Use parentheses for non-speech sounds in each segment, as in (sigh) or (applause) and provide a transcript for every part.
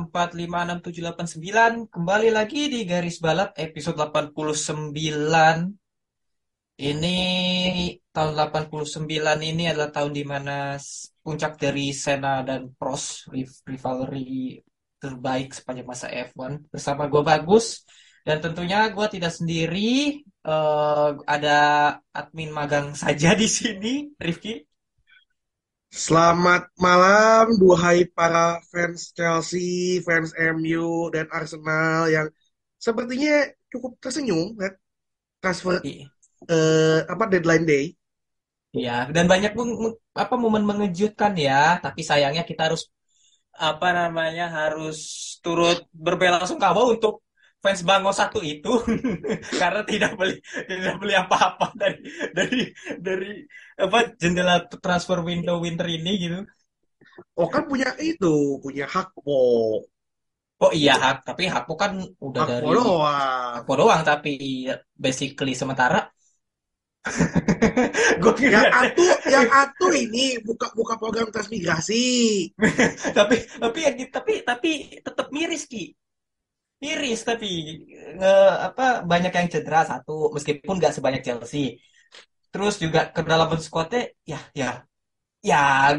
4, 5, 6, 7, 8, 9. Kembali lagi di Garis Balap episode 89. Ini tahun 89 ini adalah tahun di mana puncak dari Senna dan Prost rivalry terbaik sepanjang masa F1. Bersama gue Bagus. Dan tentunya gue tidak sendiri. Uh, ada admin magang saja di sini, Rifki. Selamat malam, duhai para fans Chelsea, fans MU, dan Arsenal yang sepertinya cukup tersenyum kan transfer I- eh, apa deadline day. Iya, dan banyak meng- apa momen mengejutkan ya, tapi sayangnya kita harus apa namanya harus turut berbelasungkawa untuk fans Bango satu itu (laughs) karena tidak beli tidak beli apa-apa dari dari dari apa jendela transfer window winter ini gitu. Oh kan punya itu, punya Hakpo. Oh iya, Hak, tapi Hakpo kan udah Hakpo dari doang. Hakpo doang tapi basically sementara (laughs) gue Yang kira atu, yang atu ini buka buka program transmigrasi. (laughs) tapi tapi ya tapi tapi tetap miris ki miris tapi nge- apa banyak yang cedera satu meskipun nggak sebanyak Chelsea. Terus juga kedalaman skuadnya ya ya ya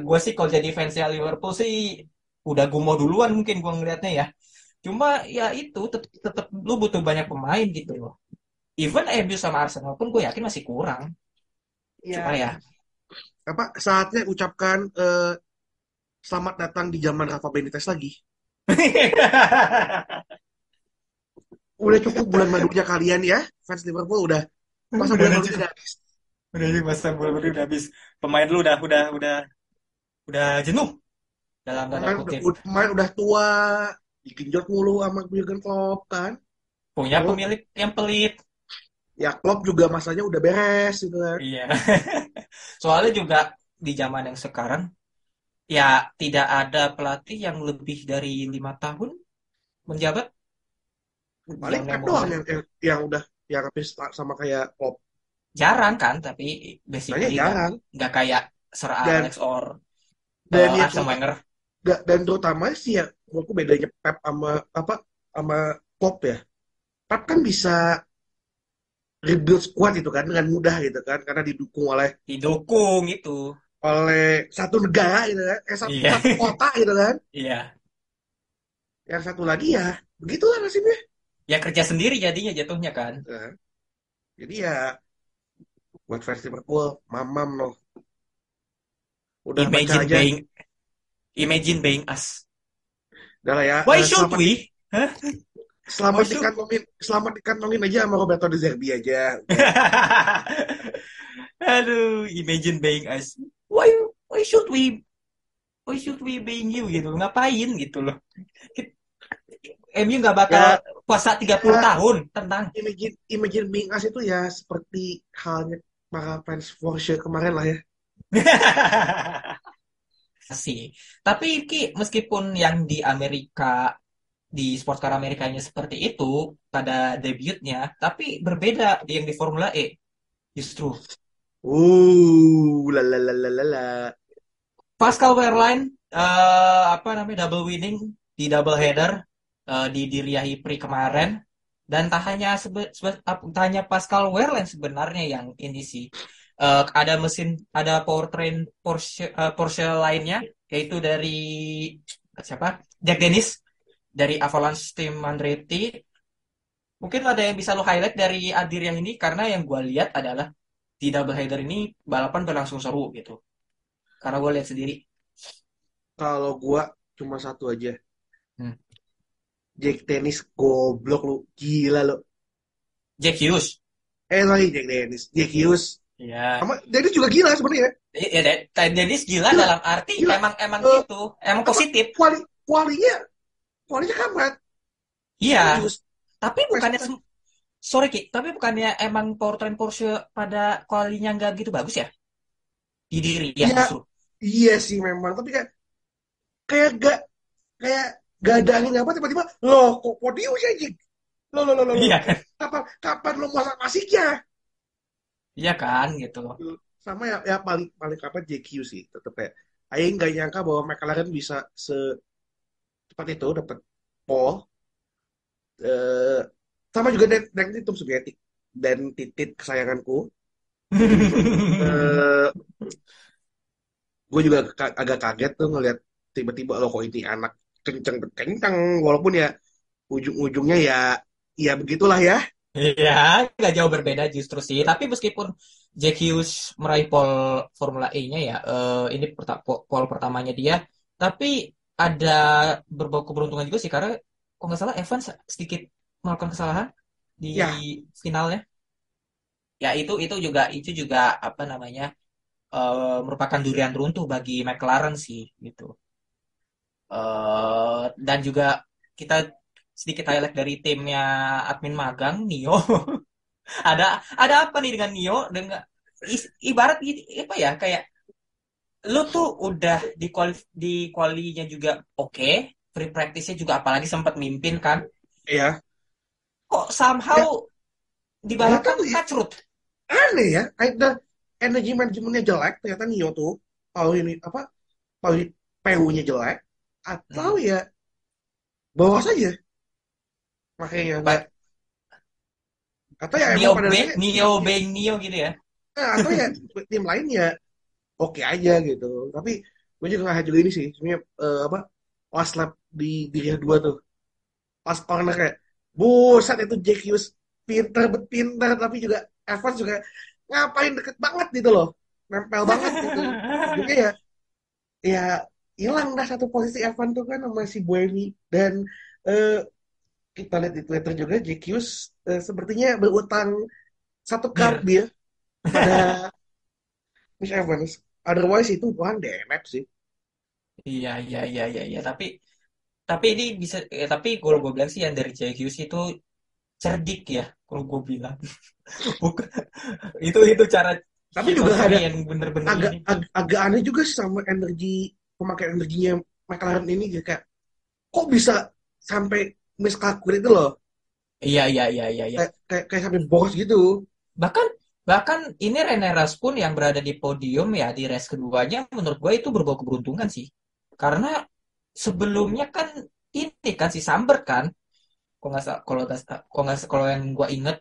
gue sih kalau jadi fansnya Liverpool sih udah gumoh duluan mungkin gue ngelihatnya ya. Cuma ya itu tetap tetap lu butuh banyak pemain gitu loh. Even MU sama Arsenal pun gue yakin masih kurang. Cuma ya. Apa saatnya ucapkan eh, selamat datang di zaman Rafa Benitez lagi. (laughs) Udah cukup bulan madunya kalian ya, fans Liverpool udah. Masa bulan madunya udah habis. udah masa bulan udah habis. Pemain lu udah udah udah udah jenuh dalam tanda udah, kutip. pemain udah tua, digenjot mulu sama Jurgen Klopp kan. punya Klopp, pemilik yang pelit. Ya Klopp juga masanya udah beres gitu kan. iya. (laughs) Soalnya juga di zaman yang sekarang ya tidak ada pelatih yang lebih dari lima tahun menjabat Paling Pep yang doang yang, yang, yang udah yang habis sama kayak Klopp. jarang kan tapi basically jarang. nggak kayak Sir Dan Alex or dan uh, ya Arsene terutama Wenger dan terutama sih ya menurutku bedanya Pep sama apa sama Klopp ya. Pep kan bisa rebuild squad itu kan dengan mudah gitu kan karena didukung oleh didukung itu oleh satu negara gitu kan, eh satu, iya satu kota gitu kan. (laughs) iya Yang satu lagi ya begitulah nasibnya. Ya kerja sendiri jadinya jatuhnya kan Nah, jadi ya buat fans Liverpool, mamam loh. Udah imagine aja. being imagine being us Udah lah ya. why Eh, should selamat we Hah? selamat should dikantongin selamat dikantongin aja sama Roberto De Zerbi aja. (laughs) Aduh, imagine being us. Why, why should we, why should we being you gitu? Ngapain gitu loh? MU nggak bakal Ya, puasa 30 ya tahun tentang. Imagine Imagine Being Us itu ya seperti halnya para fans Porsche kemarin lah ya. (laughs) sih. Tapi Ki, meskipun yang di Amerika di sport car Amerikanya seperti itu pada debutnya, tapi berbeda di yang di Formula E justru. Uh, la la la la la la. Pascal Wehrlein eh, apa namanya double winning di double header eh, di di Riyahi Pri kemarin. Dan tak hanya sebe, sebe- tak hanya Pascal Wehrlein sebenarnya yang ini sih. Eh, ada mesin ada powertrain Porsche eh, Porsche lainnya yaitu dari siapa? Jack Dennis dari Avalanche Team Andretti. Mungkin ada yang bisa lo highlight dari Adir yang ini karena yang gue lihat adalah di double header ini balapan berlangsung seru gitu. Karena gue lihat sendiri. Kalau gua cuma satu aja. Hmm. Jack Dennis goblok lu, gila lu. Jack Hughes. Eh sorry Jack Dennis, Jack Hughes. Iya. Sama Dennis juga gila sebenarnya. Ya, Dan- Dan Dennis gila Gila. dalam arti Gila. emang emang Eh, gitu, emang positif. Kuali, kualinya, kualinya kamat. Iya. Hughes. Tapi bukannya sorry Ki, tapi bukannya emang powertrain Porsche pada kualinya nggak gitu bagus ya? Di diri ya Iya, justru. iya sih memang. Tapi kayak, kayak gak, kayak gak ada angin apa tiba-tiba, loh kok podium sih anjing? Loh, loh, loh, loh, loh. Iya kan? Kapan, kapan lo masak masiknya? Iya kan gitu. Sama ya, ya paling paling kapan JQ sih, tetep kayak. Aing gak nyangka bahwa McLaren bisa secepat itu dapat pole. Eh, sama juga Dan, Dan Titum sebenarnya dan titit kesayanganku. (laughs) Eh, gue juga agak kaget tuh ngeliat tiba-tiba loh kok ini anak kenceng kenceng walaupun ya ujung-ujungnya ya ya begitulah ya Iya, nggak jauh berbeda justru sih. Tapi meskipun Jack Hughes meraih pole Formula E-nya ya, eh, ini perta- po- pole pertamanya dia. Tapi ada berbau keberuntungan juga sih karena kok nggak salah Evans sedikit melakukan kesalahan di ya finalnya. Ya itu itu juga itu juga apa namanya eh, merupakan durian runtuh bagi McLaren sih gitu. Eh, dan juga kita sedikit highlight dari timnya admin magang Nio. (laughs) Ada ada apa nih dengan Nio dengan is- ibarat apa ya kayak lu tuh udah di kuali di kualinya juga oke, free practice-nya juga apalagi sempat mimpin kan. ya Kok ya somehow di nggak balapan tahu ya kacrut. aneh ya ada energi manajemennya jelek ternyata Nio tuh kalau ini apa kalau PU-nya jelek atau Hmm. ya bawa saja makanya Ba- atau ya Nio emang pada Nio being Nio gitu ya. Nah, atau ya (laughs) tim lain ya oke aja gitu. Tapi gue juga nggak juga ini sih. Sebenarnya eh, apa last lap di di 2 tuh. Pas corner kayak buset itu Jack Hughes pinter bet pinter tapi juga Evans juga ngapain deket banget gitu loh. Nempel banget gitu. (laughs) Ujungnya ya ya hilang dah satu posisi Evan tuh kan sama si Buemi dan eh, kita lihat di Twitter juga Jack Hughes eh, sepertinya berutang satu card Bir. dia pada (laughs) Miss Evans. Otherwise itu bukan DNF sih. Iya, iya, iya, iya, iya. Tapi tapi ini bisa eh, tapi kalau gue bilang sih yang dari Hughes itu cerdik ya kalau gue bilang (laughs) bukan itu itu cara Tapi juga ada yang bener-bener agak ag- agak aneh juga sama energi pemakaian energinya McLaren ini gitu. kayak kok bisa sampai miskalkulasi itu loh. iya iya iya iya iya Kayak kayak, sampai boros gitu. bahkan bahkan ini Rene Rast pun yang berada di podium ya di race keduanya menurut gue itu berbau keberuntungan sih karena sebelumnya kan ini kan si Sambert kan kalau nggak kalau nggak kalau nggak sa- kalau yang gue inget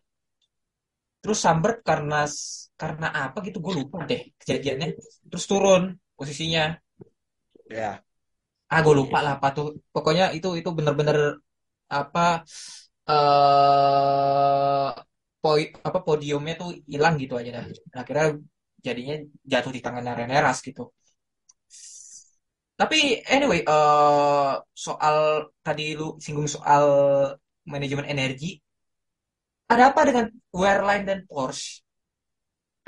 terus Sambert karena karena apa gitu gue lupa deh kejadiannya terus turun posisinya Ya. ah gue lupa lah apa tuh pokoknya itu itu bener-bener apa eh poin apa podiumnya tuh hilang gitu aja dah. Nah, akhirnya jadinya jatuh di tangannya Rene Rast gitu. Tapi anyway eh soal tadi lu singgung soal manajemen energi ada apa dengan Wehrlein dan Porsche?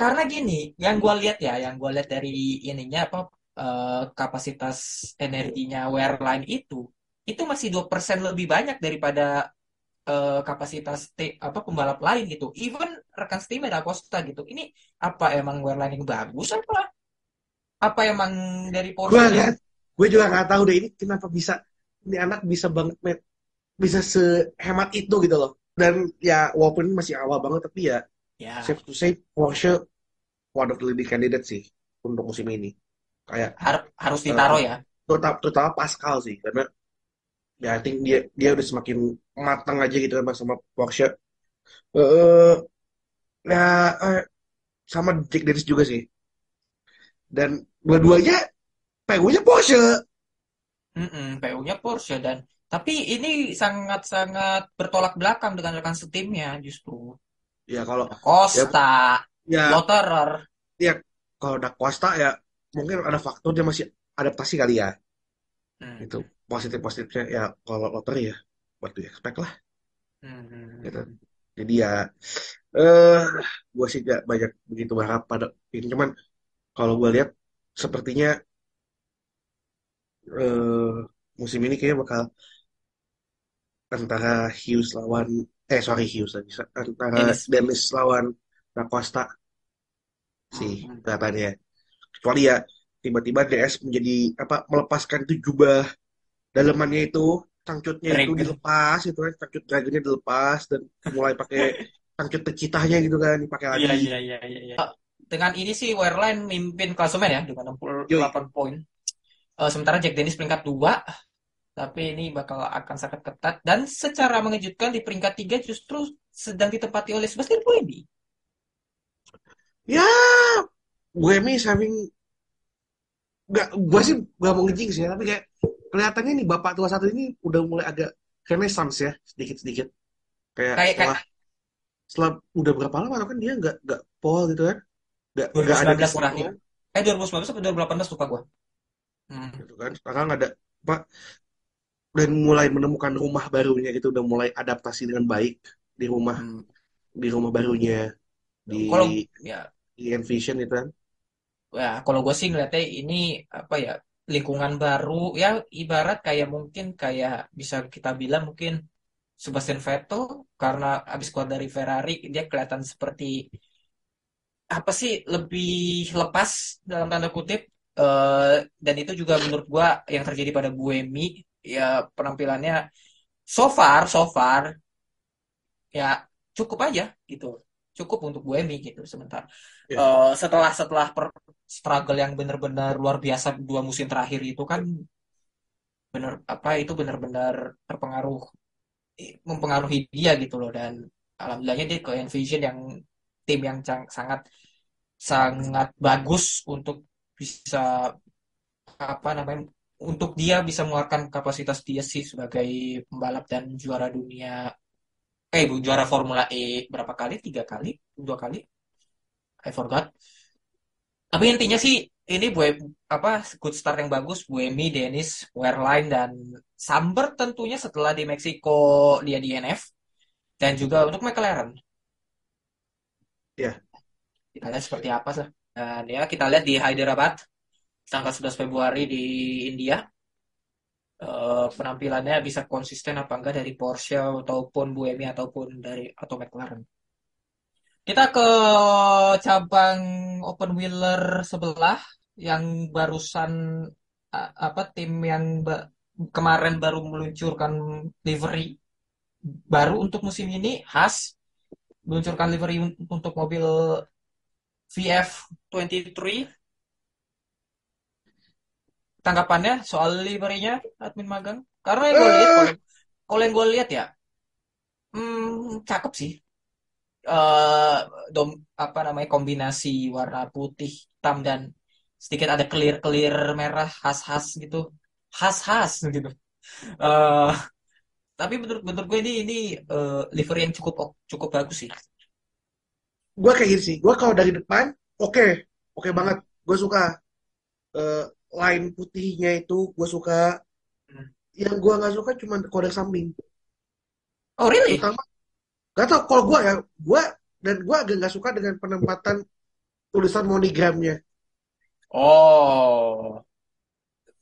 Karena gini yang gue lihat ya yang gue lihat dari ininya apa eh, kapasitas energinya Wehrlein itu itu masih 2% lebih banyak daripada eh, kapasitas apa pembalap lain gitu. Even rekan setimnya Da Costa gitu. Ini apa emang Wehrlein yang bagus apa apa emang dari Gue Porsche nggak, gue juga nggak tahu deh ini kenapa bisa ini anak bisa banget met, bisa sehemat itu gitu loh. Dan ya walaupun masih awal banget tapi ya ya safe to say Porsche one of the leading candidate sih untuk musim ini. Kayak har- harus eh, ditaruh ya. terutama, terutama Pascal sih karena ya I think dia dia udah semakin matang aja gitu kan sama Porsche. Eh ya eh, sama Jack Dennis juga sih. Dan dua-duanya PU-nya Porsche. Mm-mm, PU-nya Porsche dan tapi ini sangat-sangat bertolak belakang dengan rekan setimnya justru. Ya kalau Da ya Costa, ya Lotterer. ya kalau Da Costa ya mungkin ada faktor dia masih adaptasi kali ya. Hmm. Itu positif-positifnya ya kalau lottery ya do you expect lah Hmm, gitu. Jadi ya eh gue sih gak banyak begitu berharap pada ini cuman kalau gue lihat sepertinya eh musim ini kayaknya bakal antara Hughes lawan eh sorry Hughes lagi antara Dennis. Dennis lawan Da Costa sih hmm. kelihatannya kecuali ya tiba-tiba DS menjadi apa melepaskan itu jubah dalemannya itu cangcutnya itu dilepas itu kan cangcut dragonnya dilepas dan mulai pakai cangcut pecitahnya gitu kan dipakai lagi iya, iya, iya, iya. Dengan ini sih Wehrlein mimpin klasemen ya dengan 68 Yoi. poin. Eh, sementara Jack Dennis peringkat 2, tapi ini bakal akan sangat ketat. Dan secara mengejutkan di peringkat 3 justru sedang ditempati oleh Sebastian Buemi. ya gue nih having nggak gue sih gak mau ngejing sih ya, tapi kayak kelihatannya nih bapak tua satu ini udah mulai agak renaissance ya sedikit sedikit kayak Kayak setelah kayak setelah udah berapa lama kan dia nggak nggak pol gitu kan nggak nggak ada 2019 di terakhir. Eh 2019 atau 2018 lupa gua. Hmm. gitu kan sekarang ada apa dan mulai menemukan rumah barunya gitu udah mulai adaptasi dengan baik di rumah Hmm. di rumah barunya di Kalau ya di Envision itu kan ya kalau gue sih ngeliatnya ini apa ya lingkungan baru. Ya ibarat kayak mungkin kayak bisa kita bilang mungkin Sebastian Vettel karena habis keluar dari Ferrari dia kelihatan seperti apa sih lebih lepas dalam tanda kutip. Eh, dan itu juga menurut gua yang terjadi pada Buemi ya penampilannya so far so far ya cukup aja gitu cukup untuk Buemi gitu sementara ya Eh, setelah setelah per struggle yang benar-benar luar biasa dua musim terakhir itu kan bener apa itu benar-benar terpengaruh mempengaruhi dia gitu loh. Dan alhamdulillahnya dia ke Envision yang tim yang sangat sangat bagus untuk bisa apa namanya untuk dia bisa mengeluarkan kapasitas dia sih sebagai pembalap dan juara dunia eh juara Formula E berapa kali? Tiga kali? Dua kali? I forgot. Tapi intinya sih ini Bue apa good start yang bagus. Buemi, Dennis, Wehrlein dan Samber tentunya setelah di Meksiko dia di NF dan juga untuk McLaren. Ya kita lihat seperti apa sih. Dan ya kita lihat di Hyderabad tanggal 11 Februari di India eh, penampilannya bisa konsisten apa enggak dari Porsche ataupun Buemi ataupun dari atau McLaren? Kita ke cabang open wheeler sebelah yang barusan apa tim yang kemarin baru meluncurkan livery baru untuk musim ini Haas meluncurkan livery un- untuk mobil VF23 tanggapannya soal liverynya admin magang. Karena yang gue lihat kalau eh. kalau yang gue lihat ya hmm, cakep sih. Eh dom apa namanya kombinasi warna putih hitam dan sedikit ada clear-clear merah khas-khas gitu. Khas-khas gitu. Eh tapi menurut menurut gue ini ini eh, livery yang cukup cukup bagus sih. Gue kayak gini sih. Gue kalau dari depan oke. Oke Hmm, banget. Gue suka. Eh, line putihnya itu gue suka. Hmm. yang gue nggak suka cuma kode samping. Oh really? Terutama gak tau kalau gue ya gue dan gue agak nggak suka dengan penempatan tulisan monogramnya. Oh.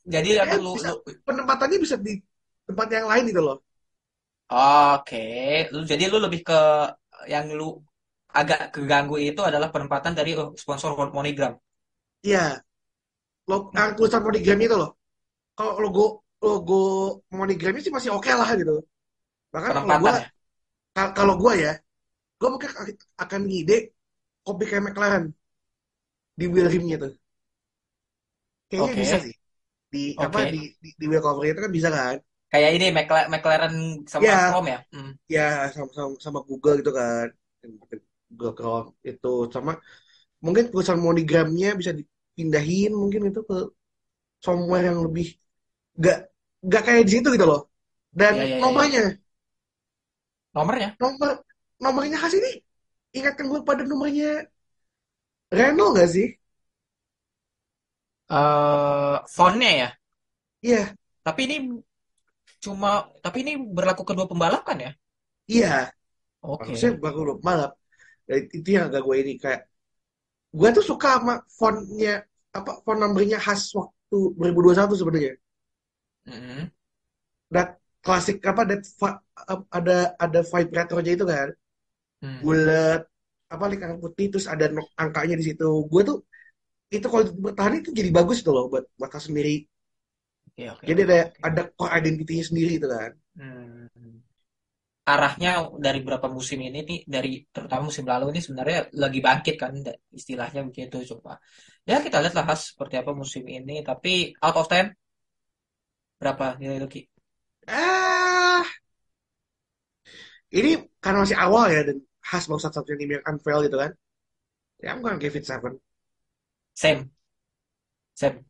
Jadi kayak lu bisa lu penempatannya bisa di tempat yang lain gitu loh. Oke lu jadi lu lebih ke yang lu agak keganggu itu adalah penempatan dari eh, sponsor monogram. Iya lo yang tulisan monogramnya itu loh. Kalau logo logo monogramnya sih masih oke lah gitu. Bahkan kalau gue ya? kalau gue ya gue mungkin akan ngide kopi kayak McLaren. Di wheel rimnya tuh. Kayaknya oke. bisa sih. Di apa oke. di di, di wheel cover itu kan bisa kan? Kayak ini McLaren, McLaren sama ya. Chrome ya? Hmm. ya sama sama, sama Google gitu kan. Google Chrome itu. Sama mungkin tulisan monogramnya bisa dipindahin mungkin itu ke somewhere yang lebih gak gak kayak di situ gitu loh. Dan ya ya ya ya nomornya. Nomornya? Nomor nomornya khas ini. Ingatkan gue pada nomornya. Renault gak sih? Eh fontnya ya? Iya. Tapi ini cuma tapi ini berlaku kedua pembalap kan ya? Iya, Oke. maksudnya baru belum balap. Dan itu yang agak gue ini kayak gue tuh suka sama fontnya apa font numbernya khas waktu 2021 sebenarnya. Mm-mm. That klasik apa that fa- ada ada vibe retronya itu kan. Hmm. bulat apa lingkaran putih terus ada angkanya di situ gue tuh itu kalau bertahan itu jadi bagus tuh loh buat buat sendiri Oke, oke, jadi ada oke. ada core identitinya sendiri itu kan Hmm. Arahnya dari beberapa musim ini nih, dari terutama musim lalu ini sebenarnya lagi bangkit kan, istilahnya begitu coba. Ya kita lihat lah Has seperti apa musim ini. Tapi out of 10 berapa nilai Lucky? ah ini karena masih awal ya dan khas baru satu-satunya tim yang unveil gitu kan ya I'm gonna give it seven Same, same.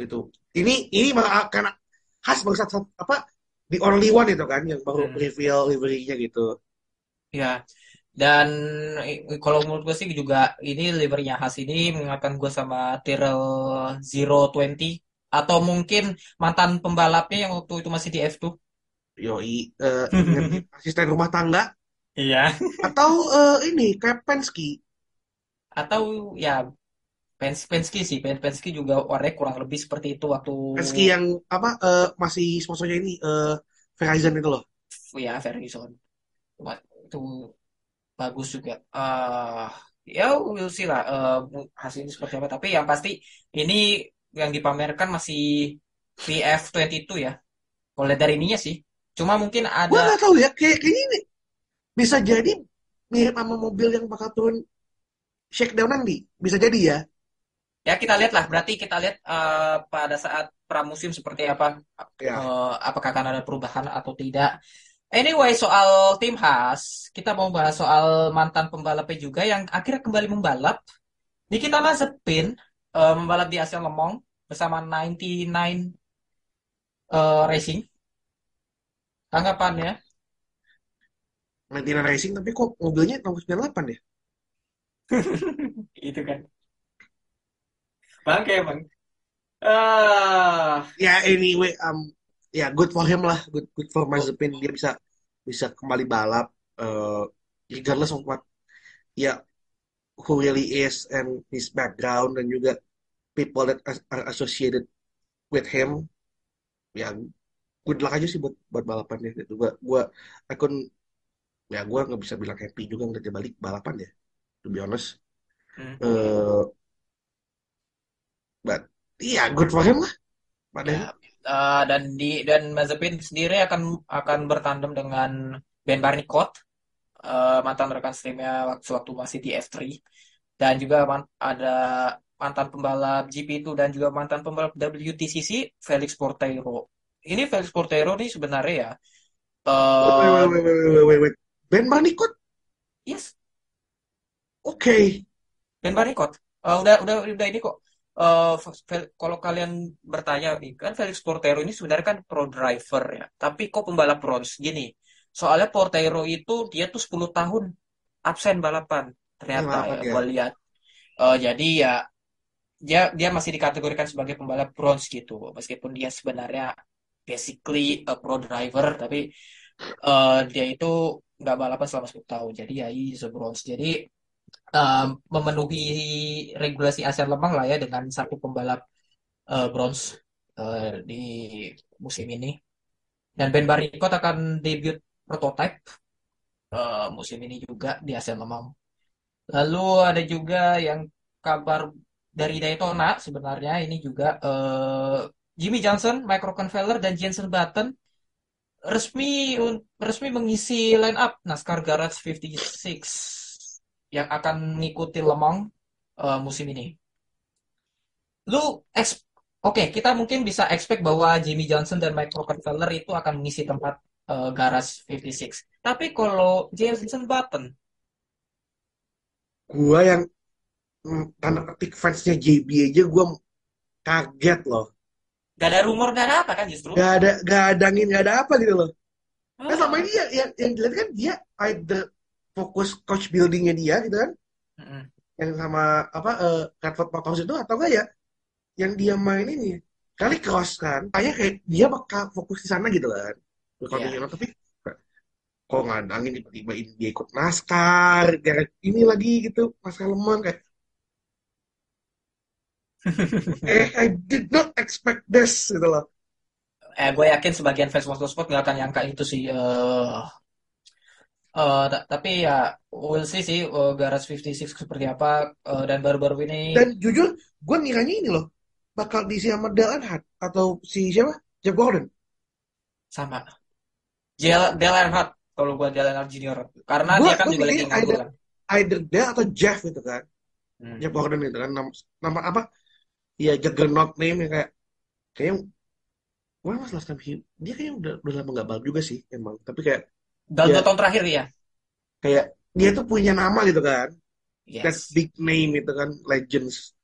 gitu ini ini karena khas baru satu apa the only one itu kan yang baru Hmm. reveal livery-nya gitu Ya, dan kalau menurut gue sih juga ini livernya Has ini mengingatkan gue sama Tyrrell Zero Twenty atau mungkin mantan pembalapnya yang waktu itu masih di F2. yoi eh, ingat (laughs) asisten rumah tangga Iya. atau eh, ini kayak Penske Atau ya Pens Penske sih, Pen Penske juga warnanya kurang lebih seperti itu waktu Penske yang apa eh, masih sponsornya ini eh, Verizon itu loh. ya Ferguson. Wah, Itu bagus juga. Eh ya we'll see lah eh, hasilnya seperti apa. Tapi yang pasti ini yang dipamerkan masih VF22 ya. Kalau dari ininya sih. Cuma mungkin Gua ada nggak tahu ya, kayak kayaknya ini bisa jadi mirip sama mobil yang bakal turun shakedown nanti. Bisa jadi ya. Ya kita lihat lah. Berarti kita lihat eh, pada saat pramusim seperti apa. Ya. Eh, apakah akan ada perubahan atau tidak. Anyway, soal tim khas, kita mau bahas soal mantan pembalapnya juga yang akhirnya kembali membalap. Nikita Mazepin eh, membalap di Asia Lemong bersama 99 eh, Racing. Tanggapannya? 99 Racing tapi kok mobilnya tahun 98 ya? (laughs) Itu kan. Bangke, Bang. Ah, Ya anyway, um, ya good for him lah, good good for Mazepin dia bisa bisa kembali balap eh, regardless of what ya who really is and his background dan juga people that are associated with him. Ya good luck aja sih buat buat balapannya. Gitu gua gua akun ya gua nggak bisa bilang happy juga ngeliat dia balik balapan ya to be honest. Hmm. eh but iya good for him lah. Pada ya, eh, dan di dan Mazepin sendiri akan akan bertandem dengan Ben Barnicot, eh, mantan rekan timnya waktu waktu masih di F3 dan juga man- ada mantan pembalap GP2 dan juga mantan pembalap WTCC Felix Porteiro. Ini Felix Porteiro nih sebenarnya ya wait, wait, wait, wait, wait, wait, wait. Ben Barnicot yes. Oke Ben Barnicot Eh, udah udah udah ini kok Eh, Fel- kalau kalian bertanya nih kan Felix Portero ini sebenarnya kan pro driver ya. Tapi kok pembalap bronze gini soalnya Portero itu dia tuh 10 tahun absen balapan ternyata ya ya. gue lihat. Eh, jadi ya dia dia masih dikategorikan sebagai pembalap bronze gitu. Meskipun dia sebenarnya basically a pro driver tapi eh, dia itu nggak balapan selama 10 tahun. Jadi ya he's a bronze. Jadi memenuhi regulasi Asia Lemang lah ya dengan satu pembalap uh, bronze uh, di musim ini. Dan Ben Barnicot akan debut prototype uh, musim ini juga di Asia Lemang. Lalu ada juga yang kabar dari Daytona sebenarnya ini juga uh, Jimmy Johnson, Mike Rockefeller dan Jensen Button resmi resmi mengisi line up NASCAR Garage 56 yang akan mengikuti Le Mans uh, musim ini. Lu ex Oke, kita mungkin bisa expect bahwa Jimmy Johnson dan Mike Rockefeller itu akan mengisi tempat uh, Garage 56. Tapi kalau Jensen Button, gua yang mm, tanda petik fansnya JB aja gua kaget loh gak ada rumor, gak ada apa kan justru? gak ada gak ada angin gak ada apa gitu loh Ah. kan selama ini ya, yang yang dilihat kan dia either fokus coach buildingnya dia gitu kan? Mm-mm. yang sama apa eh Radford Pothouse itu atau enggak ya? Yang dia main ini kali cross kan? Kayak kayak dia bakal fokus di sana gitu kan? United, tapi kok ngadangin tiba-tiba ini dia ikut NASCAR gara ini lagi gitu NASCAR lemon kayak (laughs) eh I did not expect this gitu loh. Eh, gue yakin sebagian fans motorsport nggak akan nyangka itu sih. eh eh, ta- tapi ya, we'll see sih eh, Garage 56 seperti apa. Eh, dan baru-baru ini dan jujur gue ngiranya ini loh bakal diisi sama Dale Earnhardt atau si siapa Jeff Gordon sama. Dale, Dale Earnhardt, kalau gue Dale Earnhardt Junior. Karena Gua- dia kan juga lagi nganggur either- kan. either Dale atau Jeff gitu kan Hmm. Jeff Gordon itu kan nama, nama apa ya juggernaut name yang kayak kayak Wah, mas last time he- dia kayaknya udah udah lama nggak balap juga sih emang tapi kayak Dalam dua tahun terakhir ya. kayak dia tuh punya nama gitu kan Yes. big name itu kan legends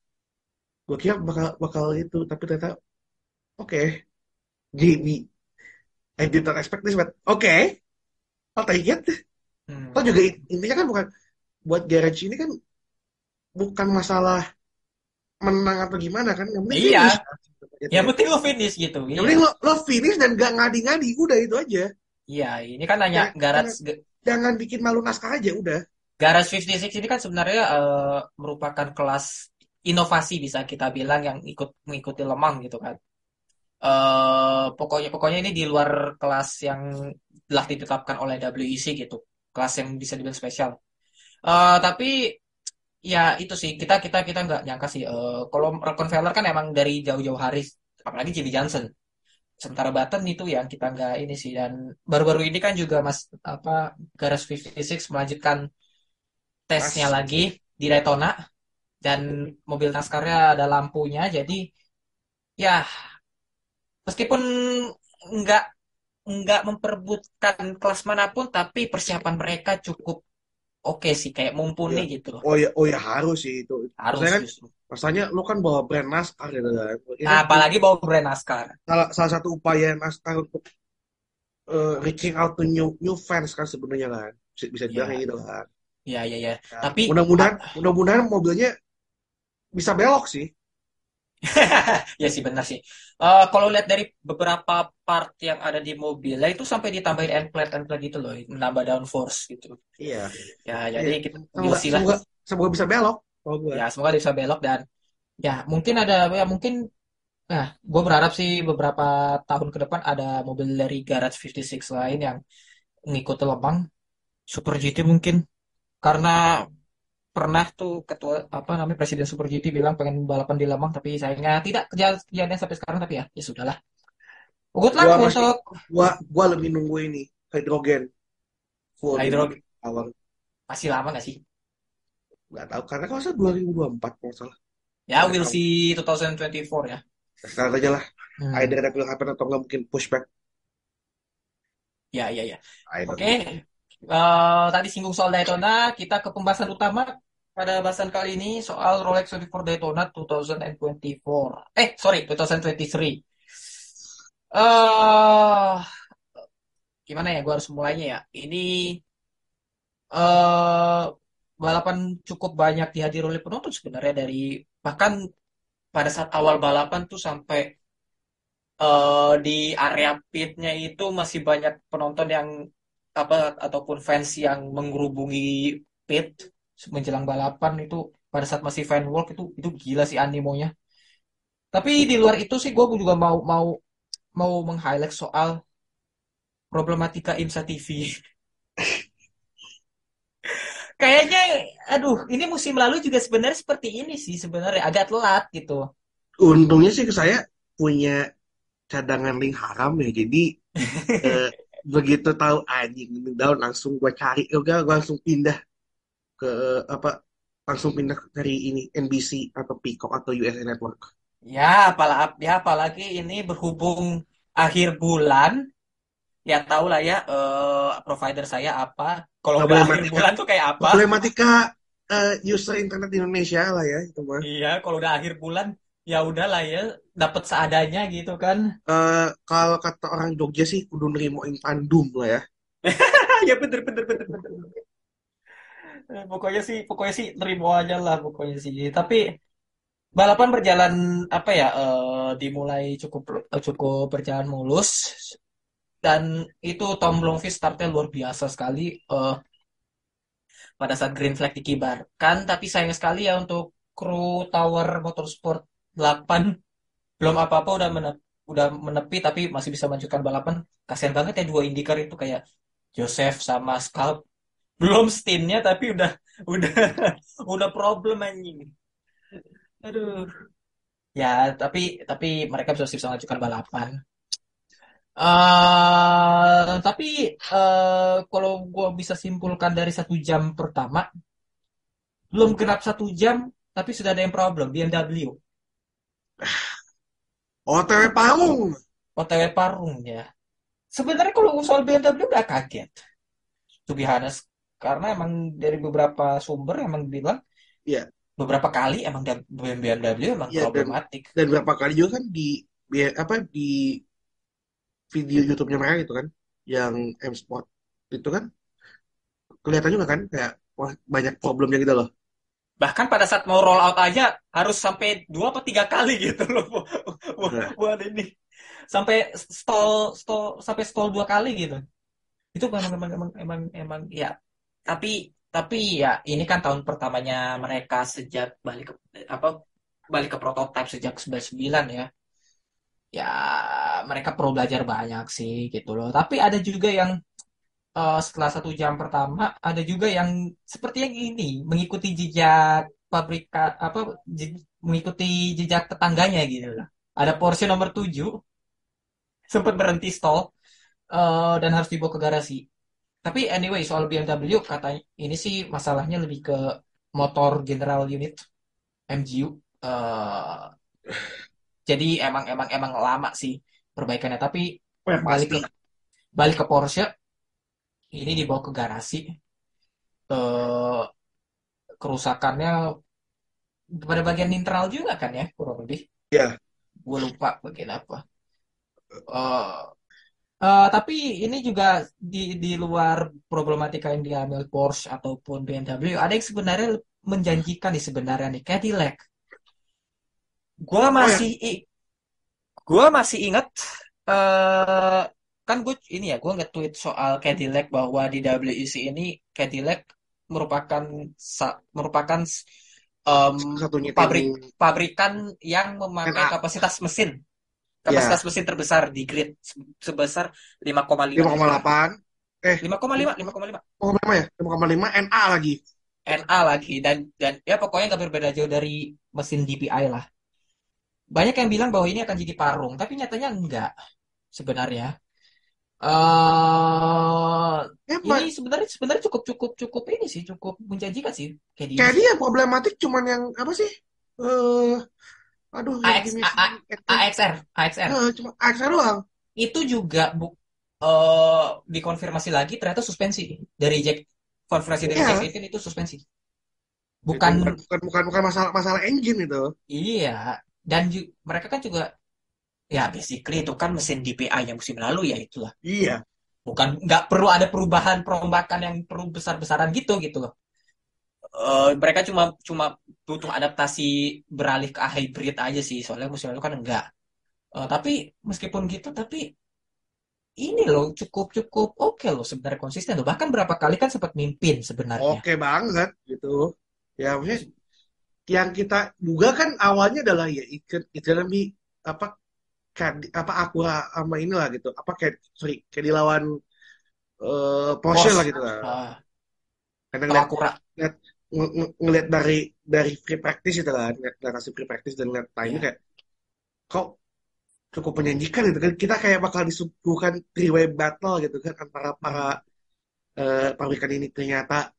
gue kira bakal bakal itu tapi ternyata oke JB I did not expect this but oke I'll take it Hmm. Toh juga in- intinya kan bukan buat garage ini kan bukan masalah menang atau gimana kan yang penting Iya. finish. Yang penting lo finish gitu. yang Iya. penting lo, lo finish dan gak ngadi-ngadi udah itu aja Iya, ini kan hanya Jangan- Garage jangan bikin malu naskah aja udah Garage 56 ini kan sebenarnya eh, merupakan kelas inovasi bisa kita bilang yang ikut mengikuti Lemang gitu kan. Eh pokoknya pokoknya ini di luar kelas yang telah ditetapkan oleh WEC gitu. Kelas yang bisa dibilang spesial. Eh tapi ya itu sih kita kita kita nggak nyangka sih. Eh kalau Rockefeller kan emang dari jauh-jauh hari, apalagi Jimmy Johnson. Sementara Button itu yang kita nggak ini sih dan baru-baru ini kan juga mas apa Garage 56 melanjutkan tesnya Mas. lagi di Daytona dan mobil NASCAR-nya ada lampunya jadi ya meskipun nggak nggak memperebutkan kelas mana pun tapi persiapan mereka cukup oke sih kayak mumpuni gitu. Loh oh ya oh ya harus sih itu. Harus Maksudnya kan justru. rasanya lo kan bawa brand NASCAR gitu kan. Ini Nah, apalagi bawa brand NASCAR. Salah, salah satu upaya NASCAR untuk eh, reaching out to new new fans kan sebenarnya kan. Bisa, bisa dibilang Iya. kayak gitu kan. Ya ya ya Ya, Tapi- mudah-mudahan mudah-mudahan mobilnya bisa belok sih (laughs) ya sih benar sih. Eh, kalau lihat dari beberapa part yang ada di mobilnya itu sampai ditambahin end plate end plate gitu loh menambah downforce gitu. Iya. Ya jadi kita semoga semoga, semoga bisa belok kalau gue ya semoga bisa belok dan ya mungkin ada ya mungkin nah gue berharap sih beberapa tahun ke depan ada mobil dari Garage 56 lain yang ngikuti Lemang Super GT mungkin. Karena pernah tuh ketua apa namanya presiden Super GT bilang pengen balapan di Lemang tapi sayangnya tidak keja- kejadian sampai sekarang tapi ya ya sudahlah. Good luck Gua untuk gua gua lebih nunggu ini hidrogen. Full Hydrogen. awal masih lama nggak sih? Nggak tahu karena kalau saya 2024 kalau salah. Ya we'll see 2024 ya. Sekarang aja lah. Hmm. either that will happen atau nggak mungkin pushback. Ya ya ya. I don't Oke, Eh, tadi singgung soal Daytona, kita ke pembahasan utama pada bahasan kali ini soal Rolex 24 Daytona 2024. Eh, sorry, 2023. Eh, gimana ya? Gue harus mulainya ya. Ini eh balapan cukup banyak dihadiri oleh penonton sebenarnya dari bahkan pada saat awal balapan tuh sampai eh di area pitnya itu masih banyak penonton yang apa ataupun fans yang menggerubungi pit menjelang balapan itu pada saat masih fan walk itu itu gila sih animonya. Tapi di luar itu sih gue juga mau mau mau meng-highlight soal problematika IMSA TV. (laughs) Kayaknya, aduh, ini musim lalu juga sebenarnya seperti ini sih sebenarnya agak telat gitu. untungnya sih saya punya cadangan link haram ya jadi (laughs) eh, begitu tahu anjing down langsung gue cari juga gue langsung pindah ke apa langsung pindah dari ini NBC atau Peacock atau USA Network Ya, apalagi, ya, apalagi ini berhubung akhir bulan, ya tahu lah ya eh, provider saya apa. Kalau akhir bulan tuh kayak apa? problematika eh, user internet di Indonesia lah ya itu mah Iya, kalau udah akhir bulan, ya udahlah ya, dapat seadanya gitu kan. Eh, kalau kata orang Jogja sih kudu nerimoin tandum lah ya (laughs) ya bener bener bener bener. Eh, Pokoknya sih, pokoknya sih terima aja lah pokoknya sih. Tapi balapan berjalan apa ya eh, dimulai cukup cukup berjalan mulus. Dan itu Tom Blomqvist startnya luar biasa sekali eh, pada saat green flag dikibarkan. Tapi sayang sekali ya untuk kru Tower Motorsport 8 belum apa-apa udah menep- udah menepi tapi masih bisa melanjutkan balapan. Kasihan banget ya dua IndyCar itu kayak Joseph sama Scalp belum stintnya tapi udah udah (laughs) udah problem anjing. Aduh. Ya tapi tapi mereka bisa bisa melanjutkan balapan. Eh tapi eh kalau gue bisa simpulkan dari satu jam pertama belum genap satu jam tapi sudah ada yang problem BMW OTW Parung. OTW Parung ya. Sebenarnya kalau soal BMW udah kaget. To be honest karena emang dari beberapa sumber emang bilang Iya. beberapa kali emang BMW emang Iya, dan- problematik Dan berapa kali juga kan di apa di video YouTube-nya mereka gitu kan, yang M Sport itu kan kelihatan juga kan kayak wah, banyak problemnya gitu loh. bahkan pada saat mau roll out aja harus sampai dua atau tiga kali gitu loh bu- bu- Nah. buat ini sampai stall stall sampai stall dua kali gitu itu memang emang emang emang, emang ya tapi tapi ya ini kan tahun pertamanya mereka sejak balik ke apa balik ke prototype sejak 99 ya ya mereka perlu belajar banyak sih gitu loh tapi ada juga yang eh, setelah satu jam pertama ada juga yang seperti yang ini mengikuti jejak pabrika apa mengikuti jejak tetangganya gitu lah. Ada Porsche nomor 7 (laughs) sempat berhenti stall eh, dan harus dibawa ke garasi. Tapi anyway soal BMW katanya ini sih masalahnya lebih ke motor general unit MGU. Eh, jadi emang emang emang lama sih perbaikannya. Tapi ya, balik ke balik ke Porsche ini dibawa ke garasi eh kerusakannya pada bagian internal juga kan ya kurang lebih Iya. gue lupa bagian apa Eh, eh, tapi ini juga di di luar problematika yang diambil Porsche ataupun BMW ada yang sebenarnya menjanjikan nih sebenarnya nih Cadillac. Gue masih i- gue masih ingat eh kan gue ini ya gue nge-tweet soal Cadillac bahwa di WEC ini Cadillac merupakan sa- merupakan Satunya pabrik pabrikan yang memakai kapasitas mesin kapasitas mesin terbesar di grid se- sebesar 5,5 5,8 eh. 5,5 5,5 5,5 ya? 5,5 NA lagi. NA lagi dan dan ya pokoknya nggak berbeda jauh dari mesin DPI lah. Banyak yang bilang bahwa ini akan jadi parung tapi nyatanya enggak sebenarnya. Eh ya ini sebenarnya sebenarnya cukup cukup cukup ini sih cukup menjanjikan sih kayak di kayak dia problematik cuman yang apa sih? Eh aduh AX, gini A- A- AXR AXR Eh, cuma AXR doang. Itu juga bu eh dikonfirmasi lagi ternyata suspensi. Dari Jack konfirmasi dari Iya. Jack itu suspensi. Bukan bukan bukan bukan, bukan masalah masalah engine itu. Iya. Dan ju- mereka kan juga ya basically itu kan mesin DPI yang musim lalu ya itulah. Iya. Bukan nggak perlu ada perubahan perombakan yang perlu besar-besaran gitu gitu loh Eh, mereka cuma cuma butuh adaptasi beralih ke hybrid aja sih. Soalnya musim lalu kan enggak. Eh, tapi meskipun gitu tapi ini loh cukup cukup oke loh sebenarnya konsisten loh. Bahkan berapa kali kan sempat mimpin sebenarnya. Oke banget gitu. Ya maksudnya yang kita duga kan awalnya adalah ya ikan itu lebih apa kayak apa aku sama inilah gitu. Apa kayak sorry kayak dilawan eh Porsche Porsche. lah gitu lah. Ah, atau ngeliat, Acura ng- ng- ngeliat dari dari free practice itu kan ngeliat hasil free practice dan ngeliat timenya Iya. kayak kok cukup menjanjikan gitu kan kita kayak bakal disuguhkan three way battle gitu kan antara para eh, pabrikan ini ternyata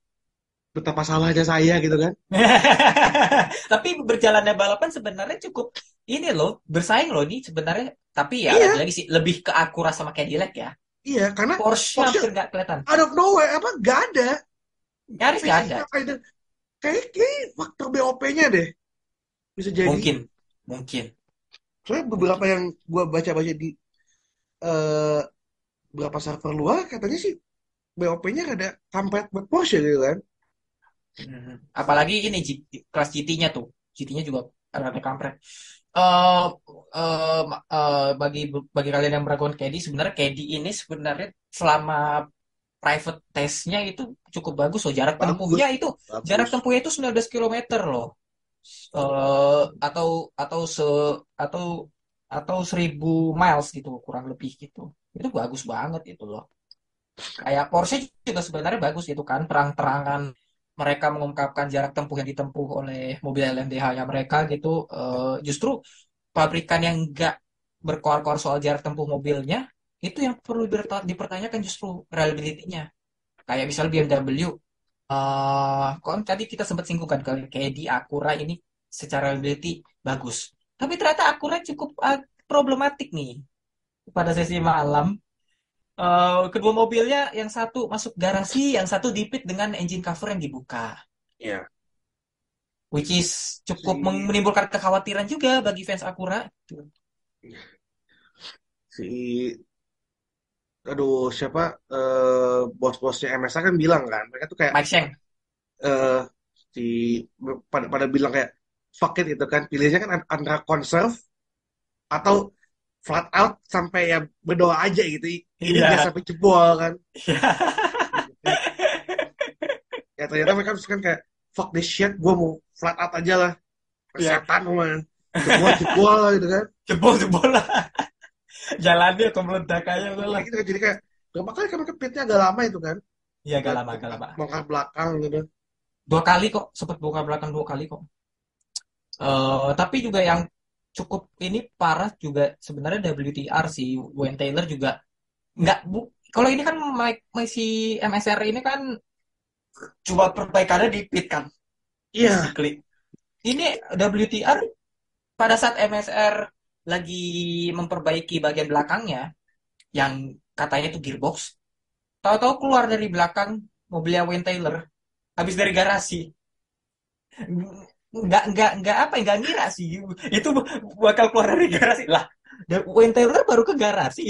betapa salahnya saya gitu kan (laughs) Tapi berjalannya balapan sebenarnya cukup ini loh, bersaing loh ini sebenarnya. Tapi ya Iya. lagi-lagi sih lebih ke Acura sama Cadillac ya. iya karena Porsche Porsche- hampir nggak kelihatan. out of nowhere apa gak ada Nyaris nggak ada. Kayak kayak faktor BOP-nya deh bisa jadi Mungkin, mungkin. soalnya beberapa yang gua baca-baca di eh beberapa server luar katanya sih BOP-nya rada kampret buat Porsche gitu kan Hmm. Apalagi ini kelas GT-nya tuh. GT-nya juga rada kampret. Eh eh, ma- eh, bagi bagi kalian yang meragukan Kedi, sebenarnya Kedi ini sebenarnya selama private testnya itu cukup bagus loh. Jarak bagus tempuhnya itu jarak bagus tempuhnya itu 19 kilometer loh. Eh atau atau se atau atau 1000 miles gitu kurang lebih gitu. Itu bagus banget itu loh. Kayak Porsche juga sebenarnya bagus itu kan terang-terangan mereka mengungkapkan jarak tempuh yang ditempuh oleh mobil LMDH-nya mereka gitu. Eh, justru pabrikan yang nggak berkoar-koar soal jarak tempuh mobilnya itu yang perlu dipertanyakan justru reliability-nya. Kayak misalnya BMW, eh kok tadi kita sempat singgung kan kalau kayak di Acura ini secara reliability bagus. Tapi ternyata Acura cukup eh, problematik nih pada sesi malam. Eh, kedua mobilnya yang satu masuk garasi, yang satu dipit dengan engine cover yang dibuka. ya Which is cukup si menimbulkan kekhawatiran juga bagi fans Acura. si aduh siapa eh, bos-bosnya MSA kan bilang kan mereka tuh kayak Mike Sheng. eh si pada pada bilang kayak fuck it itu kan pilihnya kan antara conserve atau flat out sampai ya berdoa aja gitu ini Iya. jangan sampai jebol kan Iya. ya ternyata mereka terus kan kayak fuck this shit gue mau flat out aja lah Iya. setan mah jebol jebol lah gitu kan Jebol jebol lah. Jalannya atau meledak aja udah lah. Gitu kan jadi kayak berapa kali kan pitnya agak lama itu kan Iya agak lama, agak lama. bongkar belakang gitu Dua kali kok, sempat buka belakang dua kali kok. Eh, tapi juga yang cukup ini parah juga sebenarnya WTR sih. Wayne Taylor juga nggak bu. Kalau ini kan masih MSR ini kan cuma perbaikannya di pit kan, iya basically. Ini WTR pada saat MSR lagi memperbaiki bagian belakangnya yang katanya itu gearbox, tahu-tahu keluar dari belakang mobilnya Wayne Taylor habis dari garasi. Nggak nggak nggak apa nggak ngira sih itu bakal keluar dari garasi lah. Dan Wayne Taylor baru ke garasi.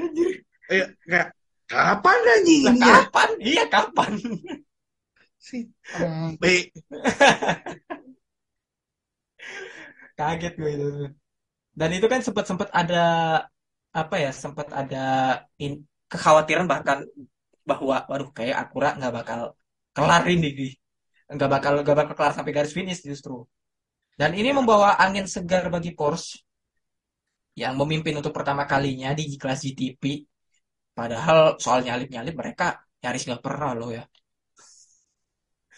Anjir, Iya, kayak kapan anjing lah ini ya? kapan? Iya kapan? Si embe. (laughs) Kaget gue itu. Dan itu kan sempat sempat ada apa ya sempat ada in- kekhawatiran bahkan bahwa waduh kayak Acura nggak bakal kelar ini nih. Nggak bakal nggak bakal kelar sampai garis finish justru. Dan ini membawa angin segar bagi Porsche yang memimpin untuk pertama kalinya di kelas GTP padahal soal nyalip nyalip mereka nyaris nggak pernah loh ya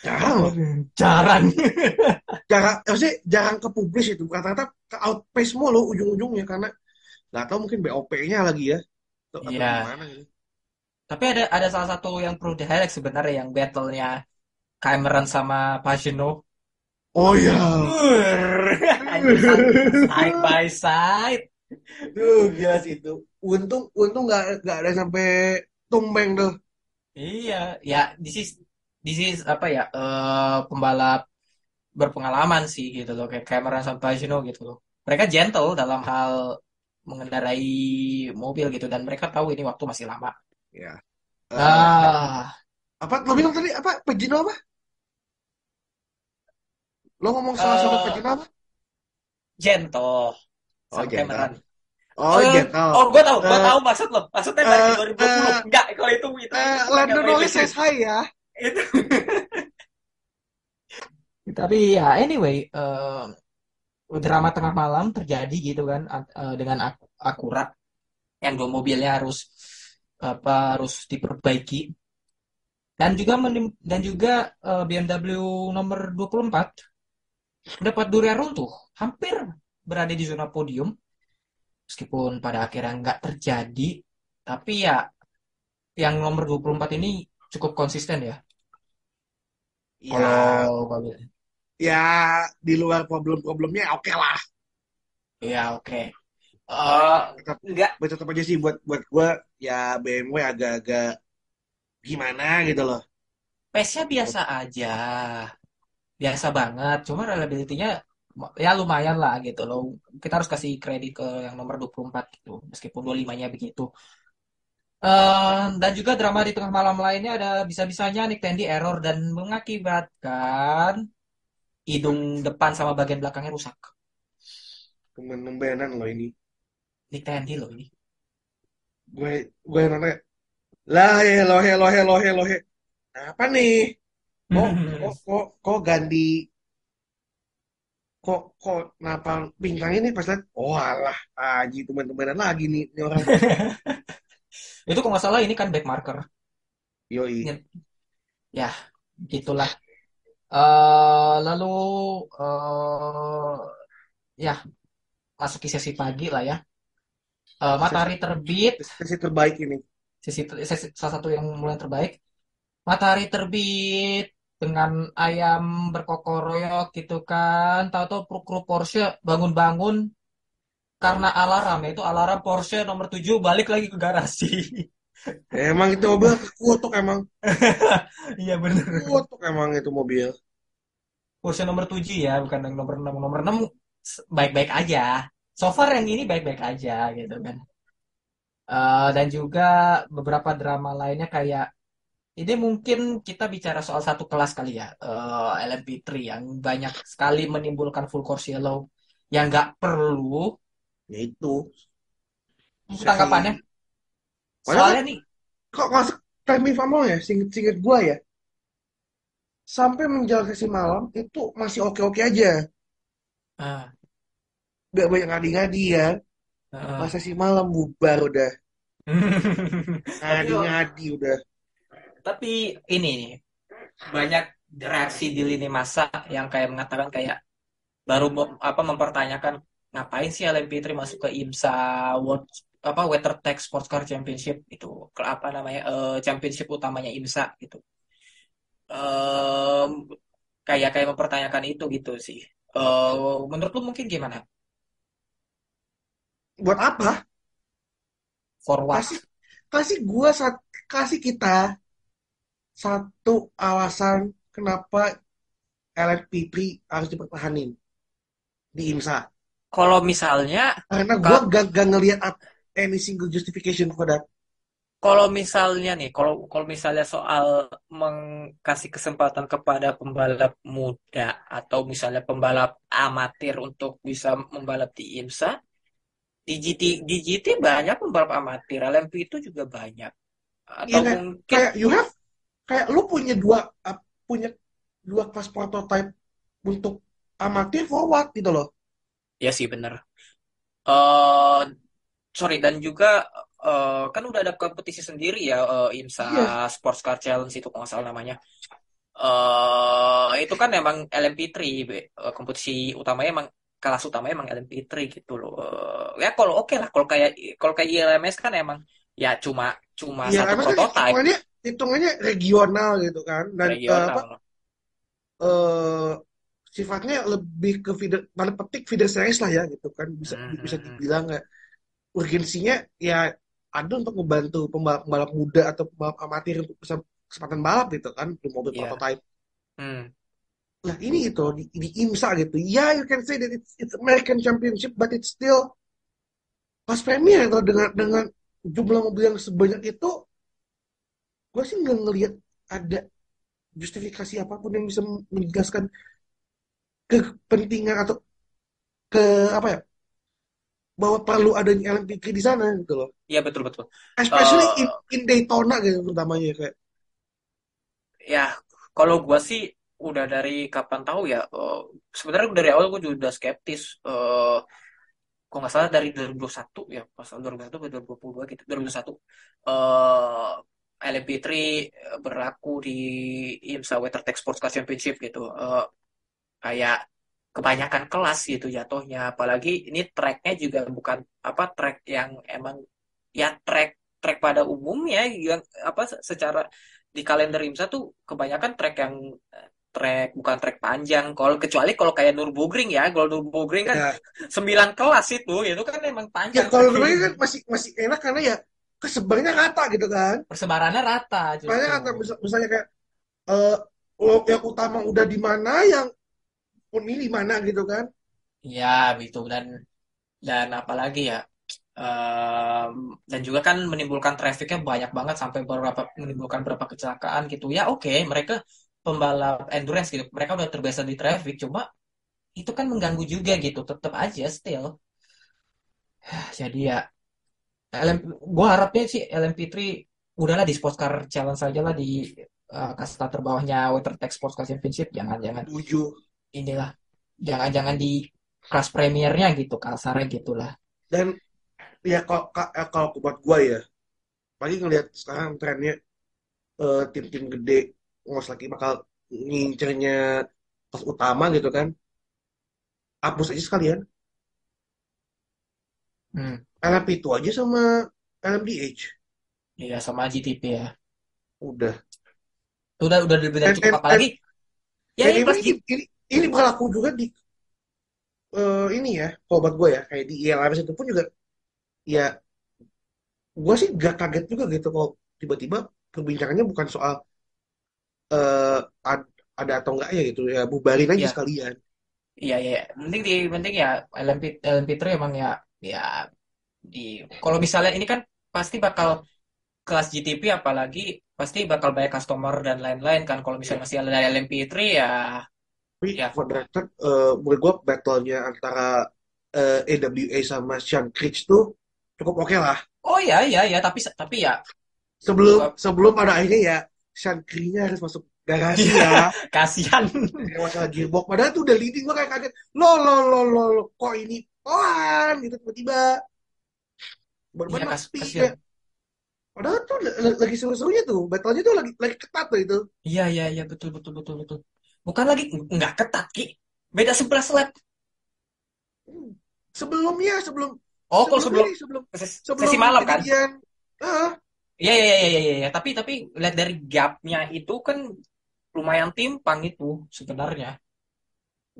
Jarang loh. jarang (laughs) Jarang, maksudnya jarang ke publis itu. Kata-kata ke outpace mulu ujung-ujungnya karena nggak tahu mungkin BOP-nya lagi ya. Atau, Iya. gimana gitu. tapi ada ada salah satu yang perlu di highlight sebenarnya yang battle-nya Cameron sama Pagano Oh iya. side by side Duh, gila sih itu. Untung untung nggak nggak ada sampai tumbeng tuh. Iya, ya this is this is apa ya eh, pembalap berpengalaman sih gitu loh kayak Cameron sama Pagano gitu loh. Mereka gentle dalam hal mengendarai mobil gitu dan mereka tahu ini waktu masih lama. Ya. Eh, Ah, apa lo bilang tadi apa? Pejino apa? Lo ngomong sama sama eh, Pejino apa? gentle Oh. Cameron. Oh, Eh, gentle. oh, gue tahu, gue Eh, tahu maksud lo. Maksudnya dari eh, 2020. eh, Enggak, kalau itu itu eh, itu Lando Norris itu. says hi ya. Itu. Tapi ya anyway, eh, drama tengah malam terjadi gitu kan eh, dengan Ak- Acura yang dua mobilnya harus apa harus diperbaiki. Dan juga dan juga eh, BMW nomor 24 dapat durian runtuh. Hampir berada di zona podium. Meskipun pada akhirnya nggak terjadi tapi ya yang nomor 24 ini cukup konsisten ya Ya, kalau ya di luar problem-problemnya oke lah. ya oke. Eh, Tetap, nggak tetap aja sih buat buat gue ya BMW agak-agak gimana gitu loh. pace-nya biasa aja. Biasa banget. Cuma reliability-nya ya lumayan lah gitu loh. Kita harus kasih kredit ke yang nomor 24 gitu. Meskipun 25-nya begitu Eh, dan juga drama di tengah malam lainnya ada bisa-bisanya Nick Tandy error dan mengakibatkan hidung depan sama bagian belakangnya rusak. Tumben-tumbenan loh ini. Nick Tandy loh ini. Gue gue nanya, lah he lohe lohe lohe lohe. Apa nih? Kok (laughs) kok kok, kok ganti kok kok kenapa pinggang ini pas lihat oh alah aji teman-temanan lagi nih ini orang (laughs) Itu kalau nggak salah ini kan back marker. yoi Ya, gitulah. Eh, lalu eh ya masuk ke sesi pagi lah ya. Eh, matahari terbit, sesi terbaik ini sesi, sesi- salah satu yang mulai terbaik. Matahari terbit dengan ayam berkokoroyok gitu kan. Tahu-tahu kru Porsche bangun-bangun karena alarm itu alarm Porsche nomor 7 balik lagi ke garasi. emang itu mobil kutuk emang (laughs) Iya bener. kutuk emang itu mobil Porsche nomor 7 ya, bukan yang nomor 6. Nomor 6 baik-baik aja. So far yang ini baik-baik aja gitu kan. Eh, dan juga beberapa drama lainnya kayak ini mungkin kita bicara soal satu kelas kali ya, eh, LMP3 yang banyak sekali menimbulkan full course yellow yang nggak perlu. Ya itu. Tanggapannya? Padahal Soalnya nih, kok masuk time Famol ya? Singkat singkat gua ya? Sampai menjelang sesi malam itu masih oke oke aja. Ah, gak banyak ngadi-ngadi ya. Eh, pas sesi malam bubar udah. (laughs) Ngadi-ngadi udah. tapi ini nih banyak reaksi di lini masa yang kayak mengatakan kayak baru apa mempertanyakan ngapain sih LMP3 masuk ke IMSA World apa WeatherTech Sports Car Championship itu ke apa namanya eh, championship utamanya IMSA gitu. Em, kayak kayak mempertanyakan itu gitu sih. Eh, menurut lu mungkin gimana? Buat apa? For what? Kasih kasih gua sat, kasih kita satu alasan kenapa LFP3 harus dipertahanin di IMSA kalau misalnya karena gua gak, gak ngelihat any single justification for that Kalau misalnya nih, kalau kalau misalnya soal mengkasih kesempatan kepada pembalap muda atau misalnya pembalap amatir untuk bisa membalap di IMSA, di GT di GT banyak pembalap amatir, LMP itu juga banyak. Atau kayak- mungkin kayak you have kayak lu punya dua uh, punya dua kelas prototype untuk amatir forward gitu loh ya sih bener. Eh sorry dan juga eh, kan udah ada kompetisi sendiri ya eh, IMSA Iya. Sports Car Challenge itu kalau nggak salah namanya. eh itu kan emang LMP3 Be. Kompetisi utamanya emang kelas utamanya emang LMP3 gitu loh. Eh, ya kalau oke lah kalau kayak kalau kayak ILMS kan emang ya cuma cuma ya satu kan prototype hitungannya hitungannya regional gitu kan dan eh, apa regional. Sifatnya lebih ke feeder tanda petik feeder series lah ya gitu kan bisa Hmm, bisa hmm, hmm. dibilang ya urgensinya ya ada untuk membantu pembalap-pembalap muda atau pembalap amatir untuk bisa kesempatan balap gitu kan di mobil Iya. prototype Hmm. Nah ini gitu di, di IMSA gitu. Ya you can say that it's, it's American Championship, but it's still pas premier atau dengan dengan jumlah mobil yang sebanyak itu, gue sih nggak ngelihat ada justifikasi apa pun yang bisa menjelaskan kepentingan atau ke apa ya bahwa perlu adanya LMP3 di sana gitu loh. Iya betul betul. Especially Eh, in, in Daytona gitu terutamanya kayak. Ya, kalau gua sih udah dari kapan tahu ya. eh, sebenarnya dari awal gua juga udah skeptis. Eh, kok nggak salah dari 2021 ya, pas 2021 ke 2022 gitu. 2021 eh LMP3 berlaku di IMSA WeatherTech Sports Car Championship gitu. Eh, kayak kebanyakan kelas gitu jatuhnya. Apalagi ini tracknya juga bukan apa track yang emang ya track track pada umumnya yang apa secara di kalender IMSA tuh kebanyakan track yang eh, track bukan track panjang. Kalau kecuali kalau kayak Nürburgring ya, kalau Nürburgring kan Ya, (laughs) 9 kelas itu, itu kan emang ya panjang. kalau (laughs) dulu kan masih masih enak karena ya kesebarannya rata gitu kan. Persebarannya rata kata mis- misalnya kayak eh lo- yang utama udah di mana, yang ini di mana gitu kan. Ya, gitu dan dan apalagi ya em, dan juga kan menimbulkan trafficnya banyak banget sampai beberapa menimbulkan beberapa kecelakaan gitu. Ya oke, mereka pembalap endurance gitu. Mereka udah terbiasa di traffic, cuma itu kan mengganggu juga gitu. Tetap aja still. (sighs) Jadi ya LM, gue harapnya sih LMP3 udahlah di Sports Car Challenge saja lah di uh, kasta terbawahnya WeatherTech Sports Car Championship. Jangan-jangan Tujuh. Inilah, jangan-jangan di kelas premiernya gitu, kasarnya gitulah. Dan ya kalau ka- kalau buat gua ya, pagi ngelihat sekarang trennya eh, tim-tim gede most lagi bakal ngincernya kelas utama gitu kan. Hapus aja sekalian. Hmm. LMP itu aja sama LMDH. Iya sama GTP ya. Udah. Udah udah lebih dari cukup apalagi ya Dan ini ini, ini, ini, berlaku juga di eh, ini ya, buat gue ya, kayak di ILMS itu pun juga, ya gue sih gak kaget juga gitu kalau tiba-tiba perbincangannya bukan soal eh, ad- ada atau enggak ya gitu ya, bubarin aja Iya. sekalian. Iya iya, iya. penting di penting ya LMP LMP3 emang ya ya di kalau misalnya ini kan pasti bakal kelas GTP apalagi pasti bakal banyak customer dan lain-lain kan kalau misalnya masih ada LMP3 ya Tapi Ya. for the record, eh, menurut gue battle-nya antara eh, AWA sama Sean Creech tuh cukup oke lah. oh ya ya ya tapi tapi ya Sebelum sebelum pada akhirnya ya Sean Creech-nya harus masuk garasi ya. (laughs) kasihan Kayak masalah gearbox. Padahal tuh udah leading gue kayak kaget. Lo, lo, lo, lo, lo. Kok ini pelan gitu tiba-tiba. Iya Bener-bener kas- mati. kasihan Padahal tuh lagi seru-serunya tuh. Battle-nya tuh lagi, lagi ketat tuh itu. iya iya iya betul betul betul betul bukan lagi nggak ketat ki beda 11 lap. Sebelumnya, sebelum oh kalau sebelum sebelum ses- sebelum sesi malam kan Iya, iya, iya, iya, iya. Tapi, tapi lihat dari gapnya itu kan lumayan timpang itu sebenarnya.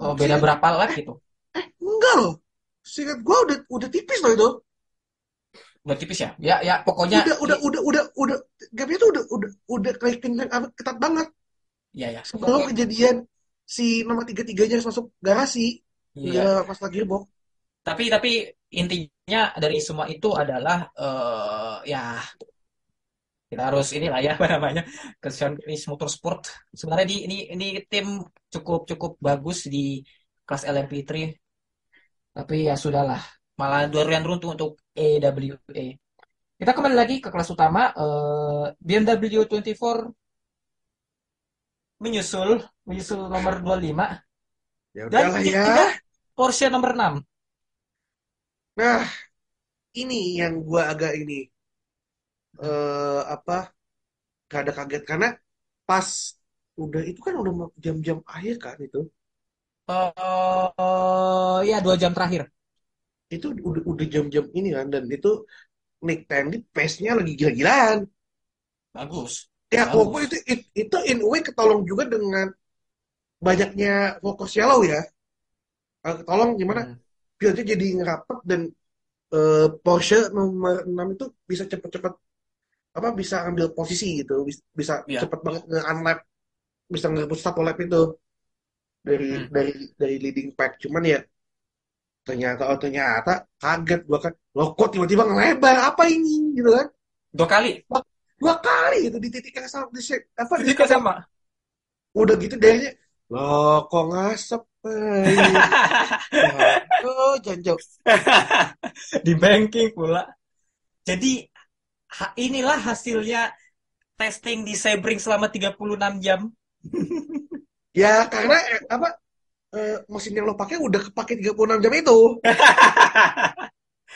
Oh, beda berapa lap gitu. eh, enggak loh. Seingat gue udah udah tipis loh itu. Udah tipis ya? Ya, ya, pokoknya. Udah, udah, udah, udah, udah, gapnya tuh udah, udah, udah kelihatan ketat banget. Iya, ya. Sebelum kejadian si nomor tiga-tiganya harus masuk garasi. iya. Gara pas lagi gearbox. Tapi, tapi intinya dari semua itu adalah, eh ya, kita harus inilah ya, (laughs) apa namanya, ke Sean Chris Motorsport. Sebenarnya di, ini, ini tim cukup, cukup bagus di kelas LMP3. Tapi ya sudahlah, malah durian runtuh untuk AWA. Kita kembali lagi ke kelas utama. eh, BMW 24 menyusul, menyusul nomor 25. Ya Dan ya. Porsche nomor 6. Nah, ini yang gua agak ini eh apa? Kada kaget karena pas udah itu kan udah jam-jam akhir kan itu. eh ya, dua jam terakhir. Itu udah udah jam-jam ini kan dan itu Nick Tandy pace-nya lagi gila-gilaan. Bagus. Ya, Bagus. walaupun itu it- itu in a way ketolong juga dengan banyaknya fokus yellow ya. Eh, Ketolong gimana? Hmm. Fieldnya jadi ngerapet dan eh, Porsche nomor 6 itu bisa cepet-cepet apa bisa ambil posisi gitu bisa, Iya. cepet banget nge-unlap bisa ngerebut satu lap itu dari Hmm. dari dari leading pack cuman ya ternyata oh ternyata kaget gua kan loh kok tiba-tiba ngelebar apa ini gitu kan Dua kali. Dua kali gitu di titik yang sama di set- apa di Juga sama. udah gitu darinya loh kok ngasep eh, (laughs) oh janjau (laughs) Di banking pula. Jadi ha- inilah hasilnya testing di Sebring selama 36 jam. (laughs) ya karena eh, apa eh, mesin yang lo pakai udah kepake 36 jam itu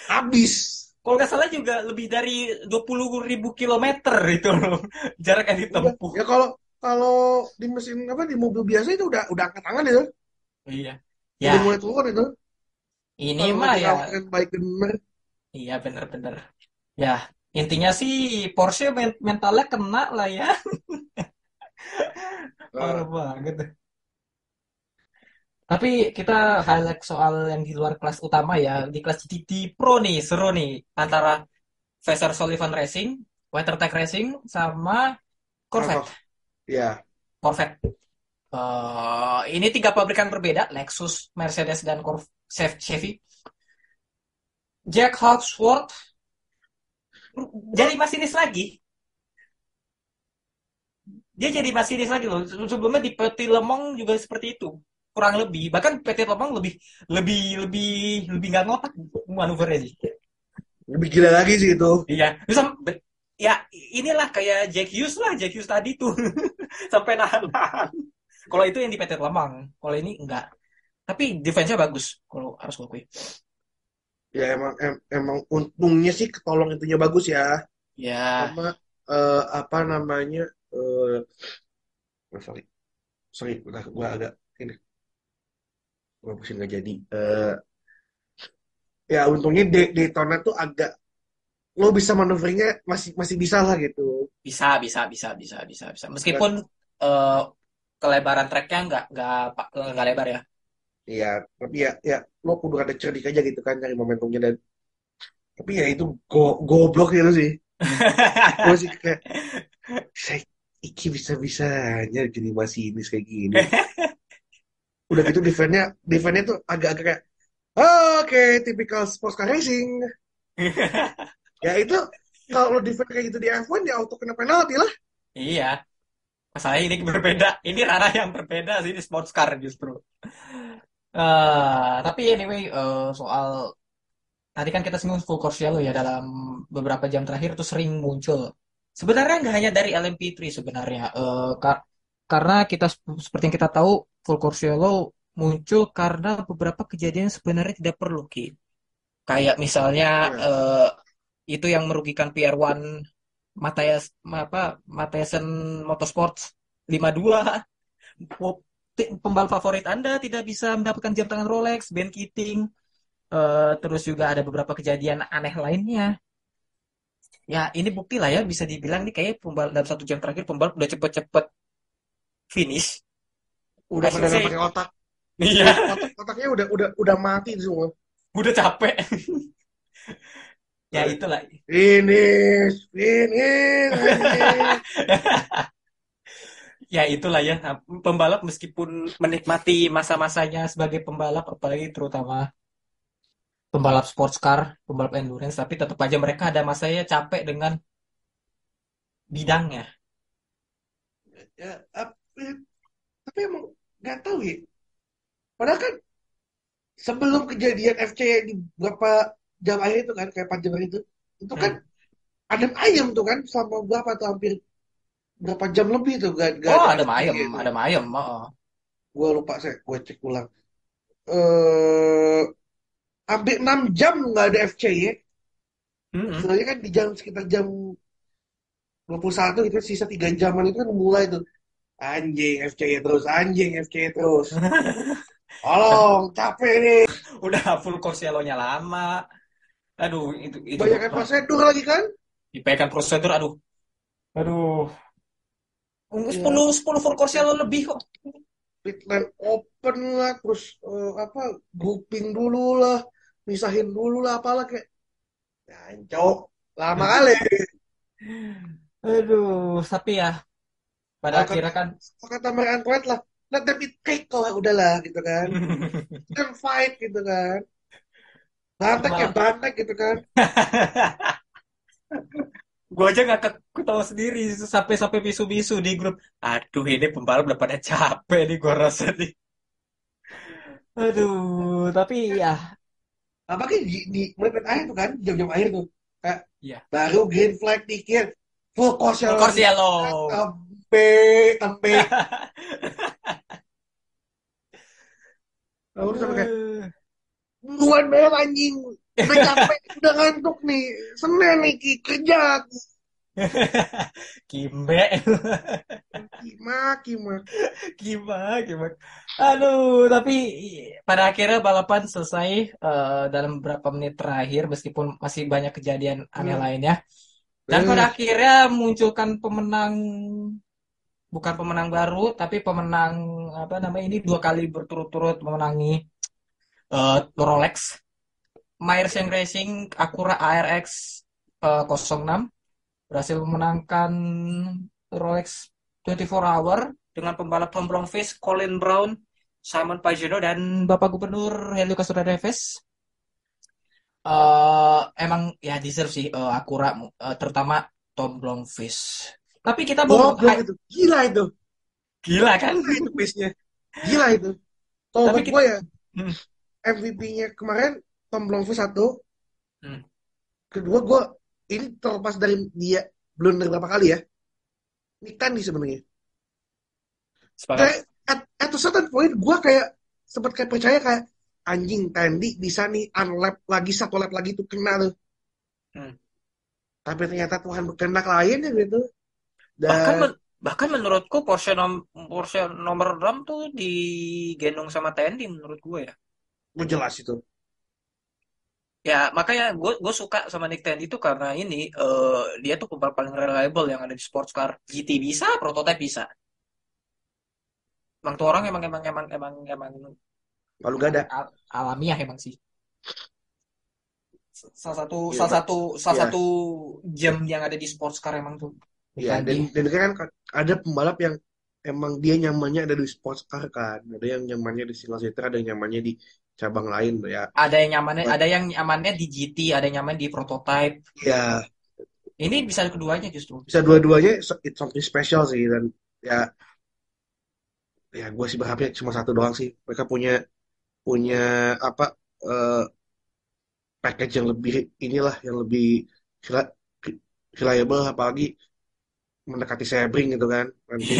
habis Kalau nggak salah juga lebih dari 20 ribu kilometer itu (laughs) jarak yang Udah. ditempuh. ya kalau kalau di mesin apa di mobil biasa itu udah udah angkat tangan itu Iya. udah Ya, mulai turun itu ini mah ya. dirawat baik bener Iya bener-bener. Ya, intinya sih Porsche men- mentalnya kena lah ya. (laughs) Parah banget. Tapi kita highlight soal yang di luar kelas utama ya. Di kelas GT Pro nih, seru nih. Antara Vassar Sullivan Racing, WeatherTech Racing, sama Corvette. ya Corvette. Eh, ini tiga pabrikan berbeda, Lexus, Mercedes, dan Corv Chevy. Jack Hawksworth jadi masinis lagi. dia jadi masinis lagi loh. Sebelumnya di Petit Le Mans juga seperti itu. Kurang lebih. Bahkan Petit Le Mans lebih lebih lebih lebih nggak ngotak manuvernya sih. Lebih gila lagi sih itu. Iya. Terus be- ya inilah kayak Jack Hughes lah, Jack Hughes tadi tuh. (laughs) Sampai nahan-nahan. Kalau itu yang di Petit Le Mans. Kalau ini enggak. Tapi defense-nya bagus kalau harus gue akui. Ya emang em- emang untungnya sih ketolong itunya bagus ya. Ya, Sama eh, apa namanya? oh, sorry. Sorry, udah gua agak ini. Pusing nggak jadi. Eh ya untungnya Daytona tuh agak lo bisa manuvernya masih masih bisa lah gitu. bisa, bisa, bisa, bisa, bisa, bisa. Meskipun eh, kelebaran tracknya nggak nggak nggak lebar ya. Iya, tapi ya ya lo kudu ada cerdik aja gitu kan cari momentumnya dan tapi ya itu go goblok gitu sih. (laughs) Gue sih kayak saya Iki bisa-bisanya jadi masinis kayak gini. (laughs) Udah gitu defense-nya defense-nya tuh agak-agak kayak oke tipikal sports car racing. (laughs) Ya itu kalau lo defense kayak gitu di F1 ya auto kena penalti lah. Iya. Masalahnya ini berbeda. Ini ranah yang berbeda sih, ini sports car justru. Eh, tapi anyway, eh, soal tadi kan kita singgung full course yellow ya dalam beberapa jam terakhir itu sering muncul. Sebenarnya nggak hanya dari LMP3 sebenarnya. Kar- karena kita seperti yang kita tahu full course yellow muncul karena beberapa kejadian sebenarnya tidak perlu Ki. Kayak misalnya eh, itu yang merugikan PR1 Matthias apa Mathiasen Motorsports 52 Wo- ti- pembalap favorit Anda tidak bisa mendapatkan jam tangan Rolex, Ben Keating, eh, terus juga ada beberapa kejadian aneh lainnya. Ya, ini bukti lah ya bisa dibilang nih kayak pembalap dalam satu jam terakhir pembalap udah cepet-cepet finish. Udah say- pakai otak. Iya, (laughs) Otak otaknya udah udah udah mati semua. udah capek. (laughs) Ya itulah. Finish, finish, finish. (laughs) Ya itulah ya, pembalap meskipun menikmati masa-masanya sebagai pembalap, apalagi terutama pembalap sports car, pembalap endurance, tapi tetap aja mereka ada masanya capek dengan bidangnya. Ya, eh, tapi emang nggak tahu ya. Padahal kan sebelum kejadian FC di beberapa jam akhir itu kan kayak 4 jam akhir itu, itu kan adem ayem tuh kan selama berapa tuh hampir berapa jam lebih tuh gak, gak Oh, ada mayem, gitu. ada mayem. Oh. Gue lupa saya, gue cek ulang. Eh, hampir 6 jam nggak ada FC ya. Mm-mm. Sebenarnya kan di jam sekitar jam 21 itu sisa 3 jaman itu kan mulai tuh anjing FC terus, anjing FC terus. (laughs) Tolong, capek nih. Udah full course yellow-nya lama. Aduh, itu itu Banyakan prosedur lagi kan? dipegang prosedur, aduh. Aduh. 10 Iya. 10 full course yellow lebih kok. Pit lane open lah, terus eh, apa grouping dulu lah, misahin dulu lah, apalah kayak Jancok, lama kali. Aduh, tapi ya pada Akan- akhirnya kan Kata Marie Antoinette lah, let them eat cake lah, udahlah gitu kan. (laughs) Kan fight gitu kan. Bantek ya bantek gitu kan. (laughs) gue aja ke- ketawa sendiri sampai sampai bisu-bisu di grup. Aduh, ini pembalap udah pada capek nih gue rasa nih. Aduh, tapi ya Apalagi di, di menit akhir tuh kan, jam-jam akhir tuh. Kayak Iya. baru green flag dikit, full course full course yellow. Tempe, tempe. (laughs) Lalu sampai kayak, buruan bayar anjing. Udah capek, (laughs) udah ngantuk nih. Senin nih, Ki, kerja. (laughs) Kimbe, Kima, kima. gimana, gimana. Aduh, tapi pada akhirnya balapan selesai eh, dalam beberapa menit terakhir, meskipun masih banyak kejadian aneh Hmm. lainnya. Dan pada akhirnya munculkan pemenang, bukan pemenang baru, tapi pemenang apa namanya ini dua kali berturut-turut memenangi eh, Rolex, Meyerseng Racing Acura ARX eh, 06 berhasil memenangkan Rolex 24 Hour dengan pembalap Tom Blomqvist, Colin Brown, Simon Pagenaud dan Bapak Gubernur Helio Castroneves. Neves. Eh, emang ya deserve sih eh, Acura, eh, terutama Tom Blomqvist. Tapi kita mau Goblok itu. Gila itu. gila kan? Gila itu pace-nya. Gila itu. Kalau Tapi buat kita- gue ya, Hmm. MVP-nya kemarin Tom Blomqvist satu. Hmm. Kedua gue ini terlepas dari dia blunder berapa kali ya. Nick Tandy sebenarnya. Kayak at, at a certain point gue kayak sempat kayak percaya kayak anjing Tandy bisa nih unlap lagi satu lap lagi tuh kena tuh. Hmm. Tapi ternyata Tuhan berkehendak lain ya gitu. Dan Bahkan men- bahkan menurutku Porsche nom Porsche nomor 6 tuh digendong sama TND menurut gue ya. gue jelas itu. Ya makanya gue gue suka sama Nick Tandy itu karena ini eh, dia tuh pembalap paling reliable yang ada di sports car. GT bisa, prototype bisa. Emang tuh orang emang emang emang emang emang Lalu gak ada. al- alamiah emang sih. Salah satu Iya, salah satu salah Iya. satu gem yang ada di sports car emang tuh. Iya, dan, dan kan ada pembalap yang emang dia nyamannya ada di sports car kan. Ada yang nyamannya di single seater, ada yang nyamannya di cabang lain ya. Ada yang nyamannya ada yang nyamannya di GT, ada yang nyaman di prototype. Ya, Ini bisa keduanya justru. bisa dua-duanya it's something special sih dan ya ya gue sih berharapnya cuma satu doang sih. Mereka punya punya apa eh, package yang lebih inilah yang lebih reliable apalagi mendekati Sebring gitu kan nanti.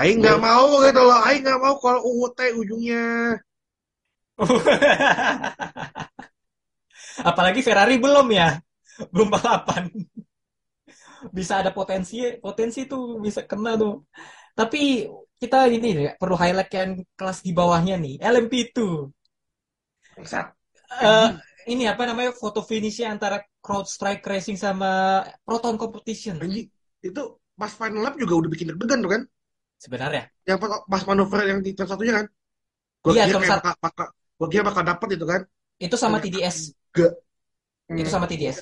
Aing nggak mau gitu loh, Aing nggak mau kalau UUT ujungnya. (laughs) Apalagi Ferrari belum ya, belum balapan. Bisa ada potensi, potensi tuh bisa kena tuh. Tapi kita ini ya, perlu highlight yang kelas di bawahnya nih, LMP2. Bangsat. Eh, ini apa namanya foto finishnya antara CrowdStrike Racing sama Proton Competition. Anjing, itu pas final lap juga udah bikin deg-degan tuh kan? Sebenarnya, Yang pas, manuver yang di turn satunya kan? Gua Iya, kira kayak bakal, bakal, gua kira bakal dapet itu kan? itu sama TDS. enggak. Itu sama TDS.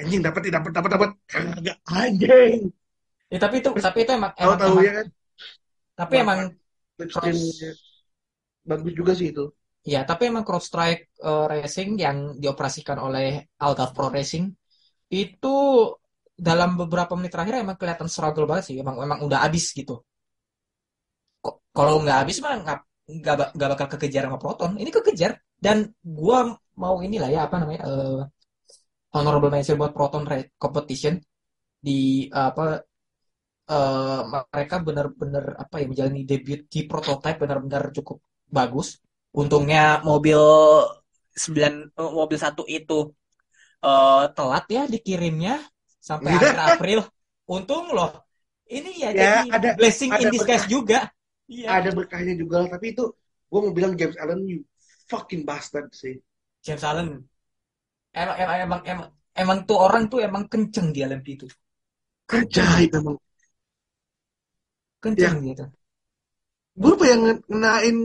Anjing dapat dapat dapat dapat. Kagak anjing. Ya, tapi itu tapi itu emang Tahu emang, tahu emang- ya kan? tapi emang Slipstream-nya bagus juga sih itu. Ya, tapi emang CrowdStrike eh, Racing yang dioperasikan oleh Algaf Pro Racing itu dalam beberapa menit terakhir emang kelihatan struggle banget sih. Emang emang udah habis gitu. Kalau nggak habis mah nggak nggak ba- nggak bakal kekejar sama Proton. Ini kekejar dan gua mau inilah ya apa namanya eh, honorable mention buat Proton Competition di apa eh, mereka benar-benar apa ya menjalani debut di prototype benar-benar cukup bagus. Untungnya mobil 9 eh, mobil satu itu eh, telat ya dikirimnya sampai akhir (laughs) April. Untung loh. Ini ya, Ya, jadi ada- blessing in ada disguise berkah. juga. Iya. Ada berkahnya juga, tapi itu gua mau bilang James Allen you fucking bastard sih. James Allen. Emang emang emang emang, emang tuh orang tuh emang kenceng di LMP itu. Ajaib emang. Kenceng gitu. Gue pengen ngenain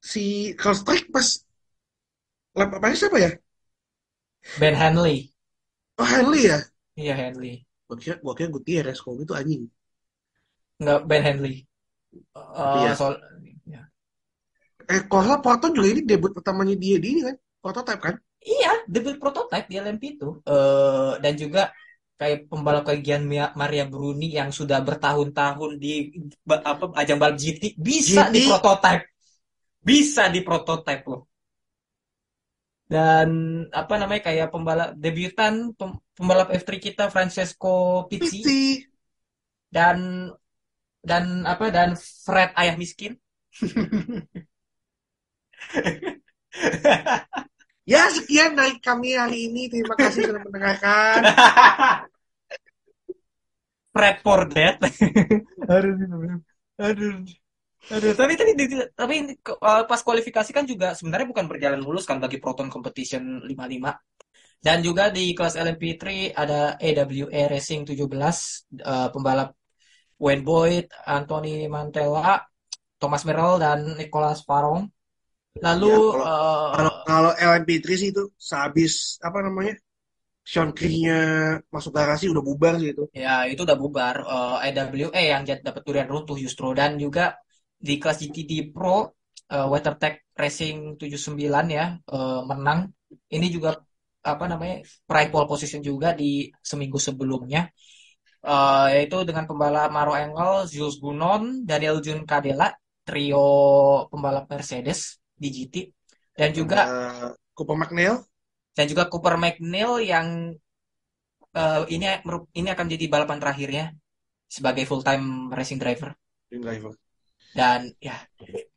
si Carl Strike pas lap apa siapa ya? Ben Hanley. Oh Henley ya? Iya Hanley. Gue kira, gua kira Gutierrez kalau gitu anjing. Enggak Ben Hanley. Eh, Iya. soal ya. Eh, kalau Porton juga ini debut pertamanya dia di ini kan? Prototype kan? Iya, debut prototype di LMP itu. Eh, dan juga kayak pembalap kayak Gian Mia- Maria Bruni yang sudah bertahun-tahun di apa ajang balap GT bisa GT? di prototype. Bisa di prototype loh. Dan apa namanya kayak pembalap debutan pem- pembalap F3 kita Francesco Pizzi Pizzi. dan dan apa dan Fred ayah miskin. (laughs) Ya sekian naik kami hari ini. Terima kasih sudah mendengarkan. (laughs) Fred for that. (laughs) aduh, aduh, aduh. Tapi tadi di- tapi eh, pas kualifikasi kan juga sebenarnya bukan berjalan mulus kan bagi Proton Competition 55. Dan juga di kelas LMP3 ada AWA Racing 17 eh, pembalap Wayne Boyd, Anthony Mantella, Thomas Merrill dan Nicolas Farong. Lalu Ya, Kalau kalau LMP3 sih itu sehabis apa namanya? Sean Key-nya masuk garasi udah bubar sih itu. Ya, itu udah bubar. Eh, AWA yang dapat durian runtuh justru. Dan juga di kelas GTD Pro, eh, WeatherTech Racing 79 ya, eh, menang. Ini juga apa namanya peraih pole position juga di seminggu sebelumnya Eh, yaitu dengan pembalap Maro Engel, Jules Bunon, Daniel Juncadella, trio pembalap Mercedes di GT dan juga Eh, Cooper McNeil, dan juga Cooper McNeil yang eh, ini ini akan jadi balapan terakhirnya sebagai full time racing driver tim driver. Dan ya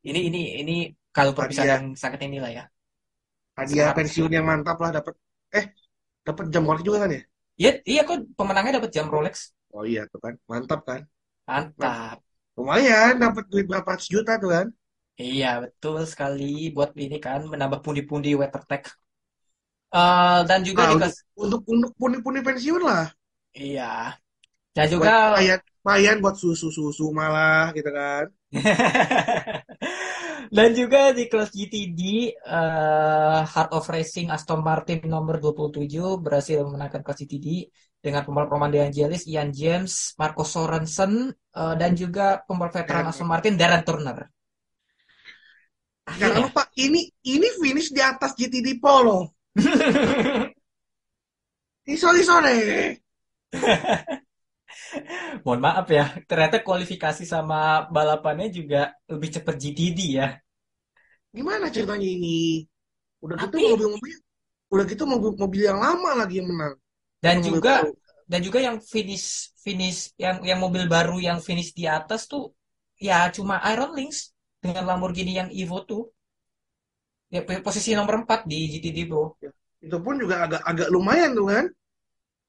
ini ini ini kalau perpisahan yang sangat inilah ya Hadiah pensiun yang mantap lah dapat. Eh, dapat jam Rolex juga kan ya? Iya, iya kok pemenangnya dapat jam Rolex. Oh iya tuh kan, mantap kan? Mantap. Lumayan, dapat duit berapa ratus juta tuh kan? Iya, betul sekali buat ini kan menambah pundi-pundi WeatherTech. Eh dan juga Ah, di untuk untuk pundi-pundi pensiun lah. iya. Dan Buat juga lumayan buat susu-susu malah gitu kan. (laughs) dan juga di kelas GTD eh, Heart of Racing Aston Martin nomor 27 berhasil memenangkan kelas GTD dengan pembalap Roman De Angelis, Ian James, Marco Sorensen eh, dan juga pembalap veteran Aston Martin Darren Turner. Jangan Akhirnya. lupa ini ini finish di atas GTD Polo. (laughs) Sorry sorry. (laughs) (laughs) Mohon maaf ya, ternyata kualifikasi sama balapannya juga lebih cepat GTD ya. Gimana ceritanya ini? Udah gitu Tapi- mobil-mobil udah gitu mobil mobil yang lama lagi yang menang. Dan mobil juga baru. dan juga yang finish finish yang yang mobil baru yang finish di atas tuh ya cuma Iron Lynx dengan Lamborghini yang Evo tuh. Ya posisi nomor 4 di GTD bro. itu pun juga agak agak lumayan tuh kan.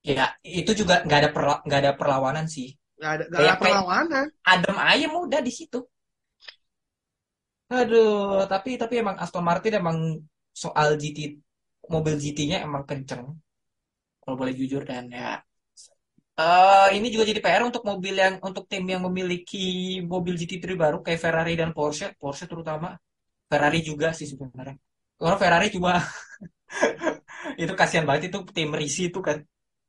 Ya itu juga nggak ada perla- nggak ada perlawanan sih. Gak ada gak ada perlawanan. Adem ayem udah di situ. Aduh, tapi tapi emang Aston Martin emang soal GT mobil GT-nya emang kenceng. Kalau boleh jujur dan ya eh ini juga jadi PR untuk mobil yang untuk tim yang memiliki mobil GT3 baru kayak Ferrari dan Porsche, Porsche terutama. Ferrari juga sih sebenarnya. Kalau Ferrari cuma (laughs) itu kasihan banget itu tim risi itu kan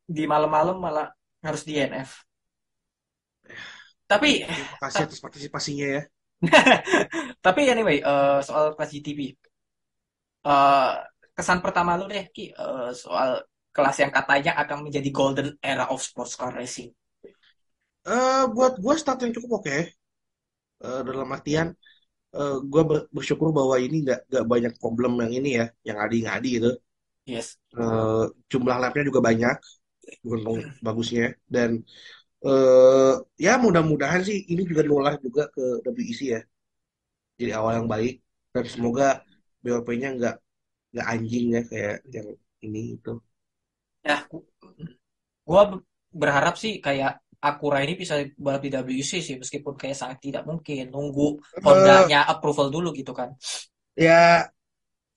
di malam-malam malah harus di NF. Tapi Terima kasih atas partisipasinya ya. (laughs) Tapi anyway, eh, soal kelas GTB. Eh, kesan pertama lu deh, Ki, eh, soal kelas yang katanya akan menjadi golden era of sports car racing. Eh buat gue start yang cukup oke. Eh, dalam artian eh gue bersyukur bahwa ini nggak nggak banyak problem yang ini ya, yang adi-ngadi gitu. Yes. Eh, jumlah lapnya juga banyak, beruntung bagusnya. Dan eh ya mudah-mudahan sih ini juga nular juga ke WEC ya. Jadi awal yang baik dan semoga BOP-nya nggak nggak anjing ya kayak yang ini itu. Ya, gua be- berharap sih kayak Acura ini bisa balap di WEC sih, meskipun kayak sangat tidak mungkin nunggu Honda-nya approval dulu gitu kan. ya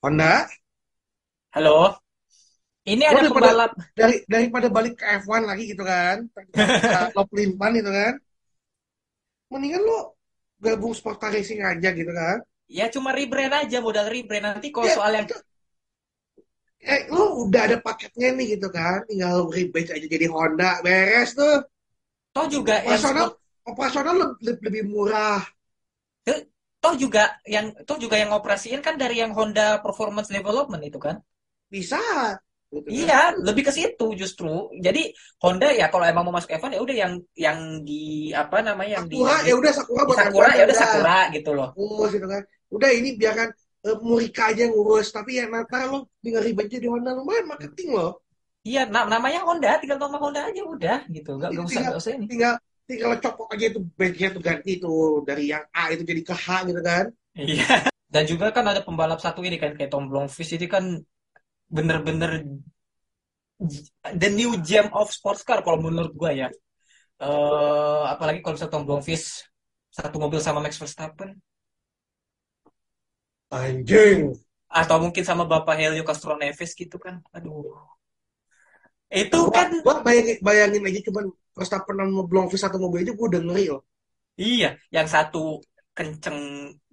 Honda Halo, ini ada daripada- pembalap. dari daripada balik ke F1 lagi gitu kan, lo (laughs) pelimpan gitu kan, mendingan lo gabung sport car racing aja gitu kan. Ya cuma rebrand aja, modal rebrand. Nanti kalau Ya, soal yang itu- eh lo udah ada paketnya nih gitu kan, tinggal rebadge aja jadi Honda, beres tuh. toh juga yang Operasional operasional le- le- lebih murah. toh juga yang toh juga yang ngoperasiin kan dari yang Honda Performance Development itu kan Bisa. Gitu kan. iya lebih ke situ justru jadi Honda ya kalau emang mau masuk F1 ya udah yang yang di apa namanya yang di, Sakura ya udah Sakura di buat Sakura F1 ya udah Sakura gitu loh Ngurus gitu kan. Udah ini biarkan eh, Murika aja yang ngurus, tapi ya nanti lo tinggal rebadge jadi Honda lumayan marketing lo. iya na- namanya Honda tinggal nama Honda aja udah gitu nggak nggak usah Tinggal- nggak usah ini tinggal tinggal copok aja itu badge-nya tuh ganti tuh dari yang A itu jadi ke H gitu kan. iya dan juga kan ada pembalap satu ini kan kayak Tom Blomqvist ini kan bener-bener the new gem of sports car kalau menurut gua ya eh apalagi kalau misalnya Tom Blomqvist satu mobil sama Max Verstappen Anjing. atau mungkin sama Bapak Helio Castroneves gitu kan aduh itu Gua, kan gua bayangin, bayangin aja cuman Verstappen sama Blomqvist satu mobil aja gue udah ngeri loh. iya yang satu kenceng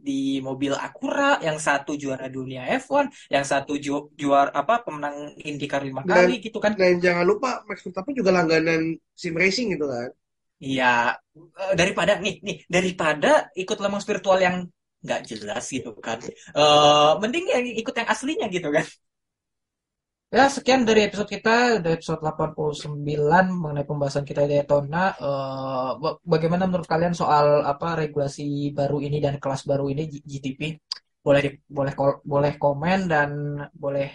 di mobil Acura yang satu juara dunia F1 yang satu ju juara apa pemenang IndyCar lima Dan- kali gitu kan. Dan jangan lupa Max Verstappen juga langganan sim racing gitu kan. iya eh, daripada nih nih daripada ikut Le Mans virtual yang nggak jelas gitu kan. Eh mending yang ikut yang aslinya gitu kan Ya, sekian dari episode kita, dari episode 89 mengenai pembahasan kita di Daytona. Ba- bagaimana menurut kalian soal apa regulasi baru ini dan kelas baru ini GTP? Boleh boleh boleh komen dan boleh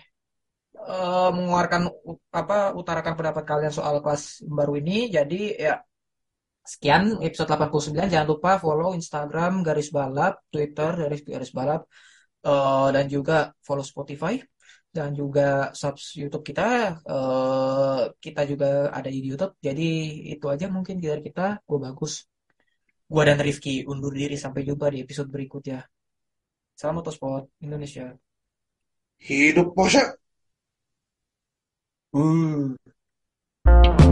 eh, mengeluarkan apa utarakan pendapat kalian soal kelas baru ini. Jadi ya sekian episode 89. Jangan lupa follow Instagram garis balap, Twitter garis garis balap, eh, dan juga follow Spotify dan juga subs YouTube kita. Eh, kita juga ada di YouTube. Jadi itu aja mungkin dari kita. Gue bagus. Gue dan Rifki undur diri sampai jumpa di episode berikutnya. Salam Motorsport Indonesia. Hidup Porsche. Uh.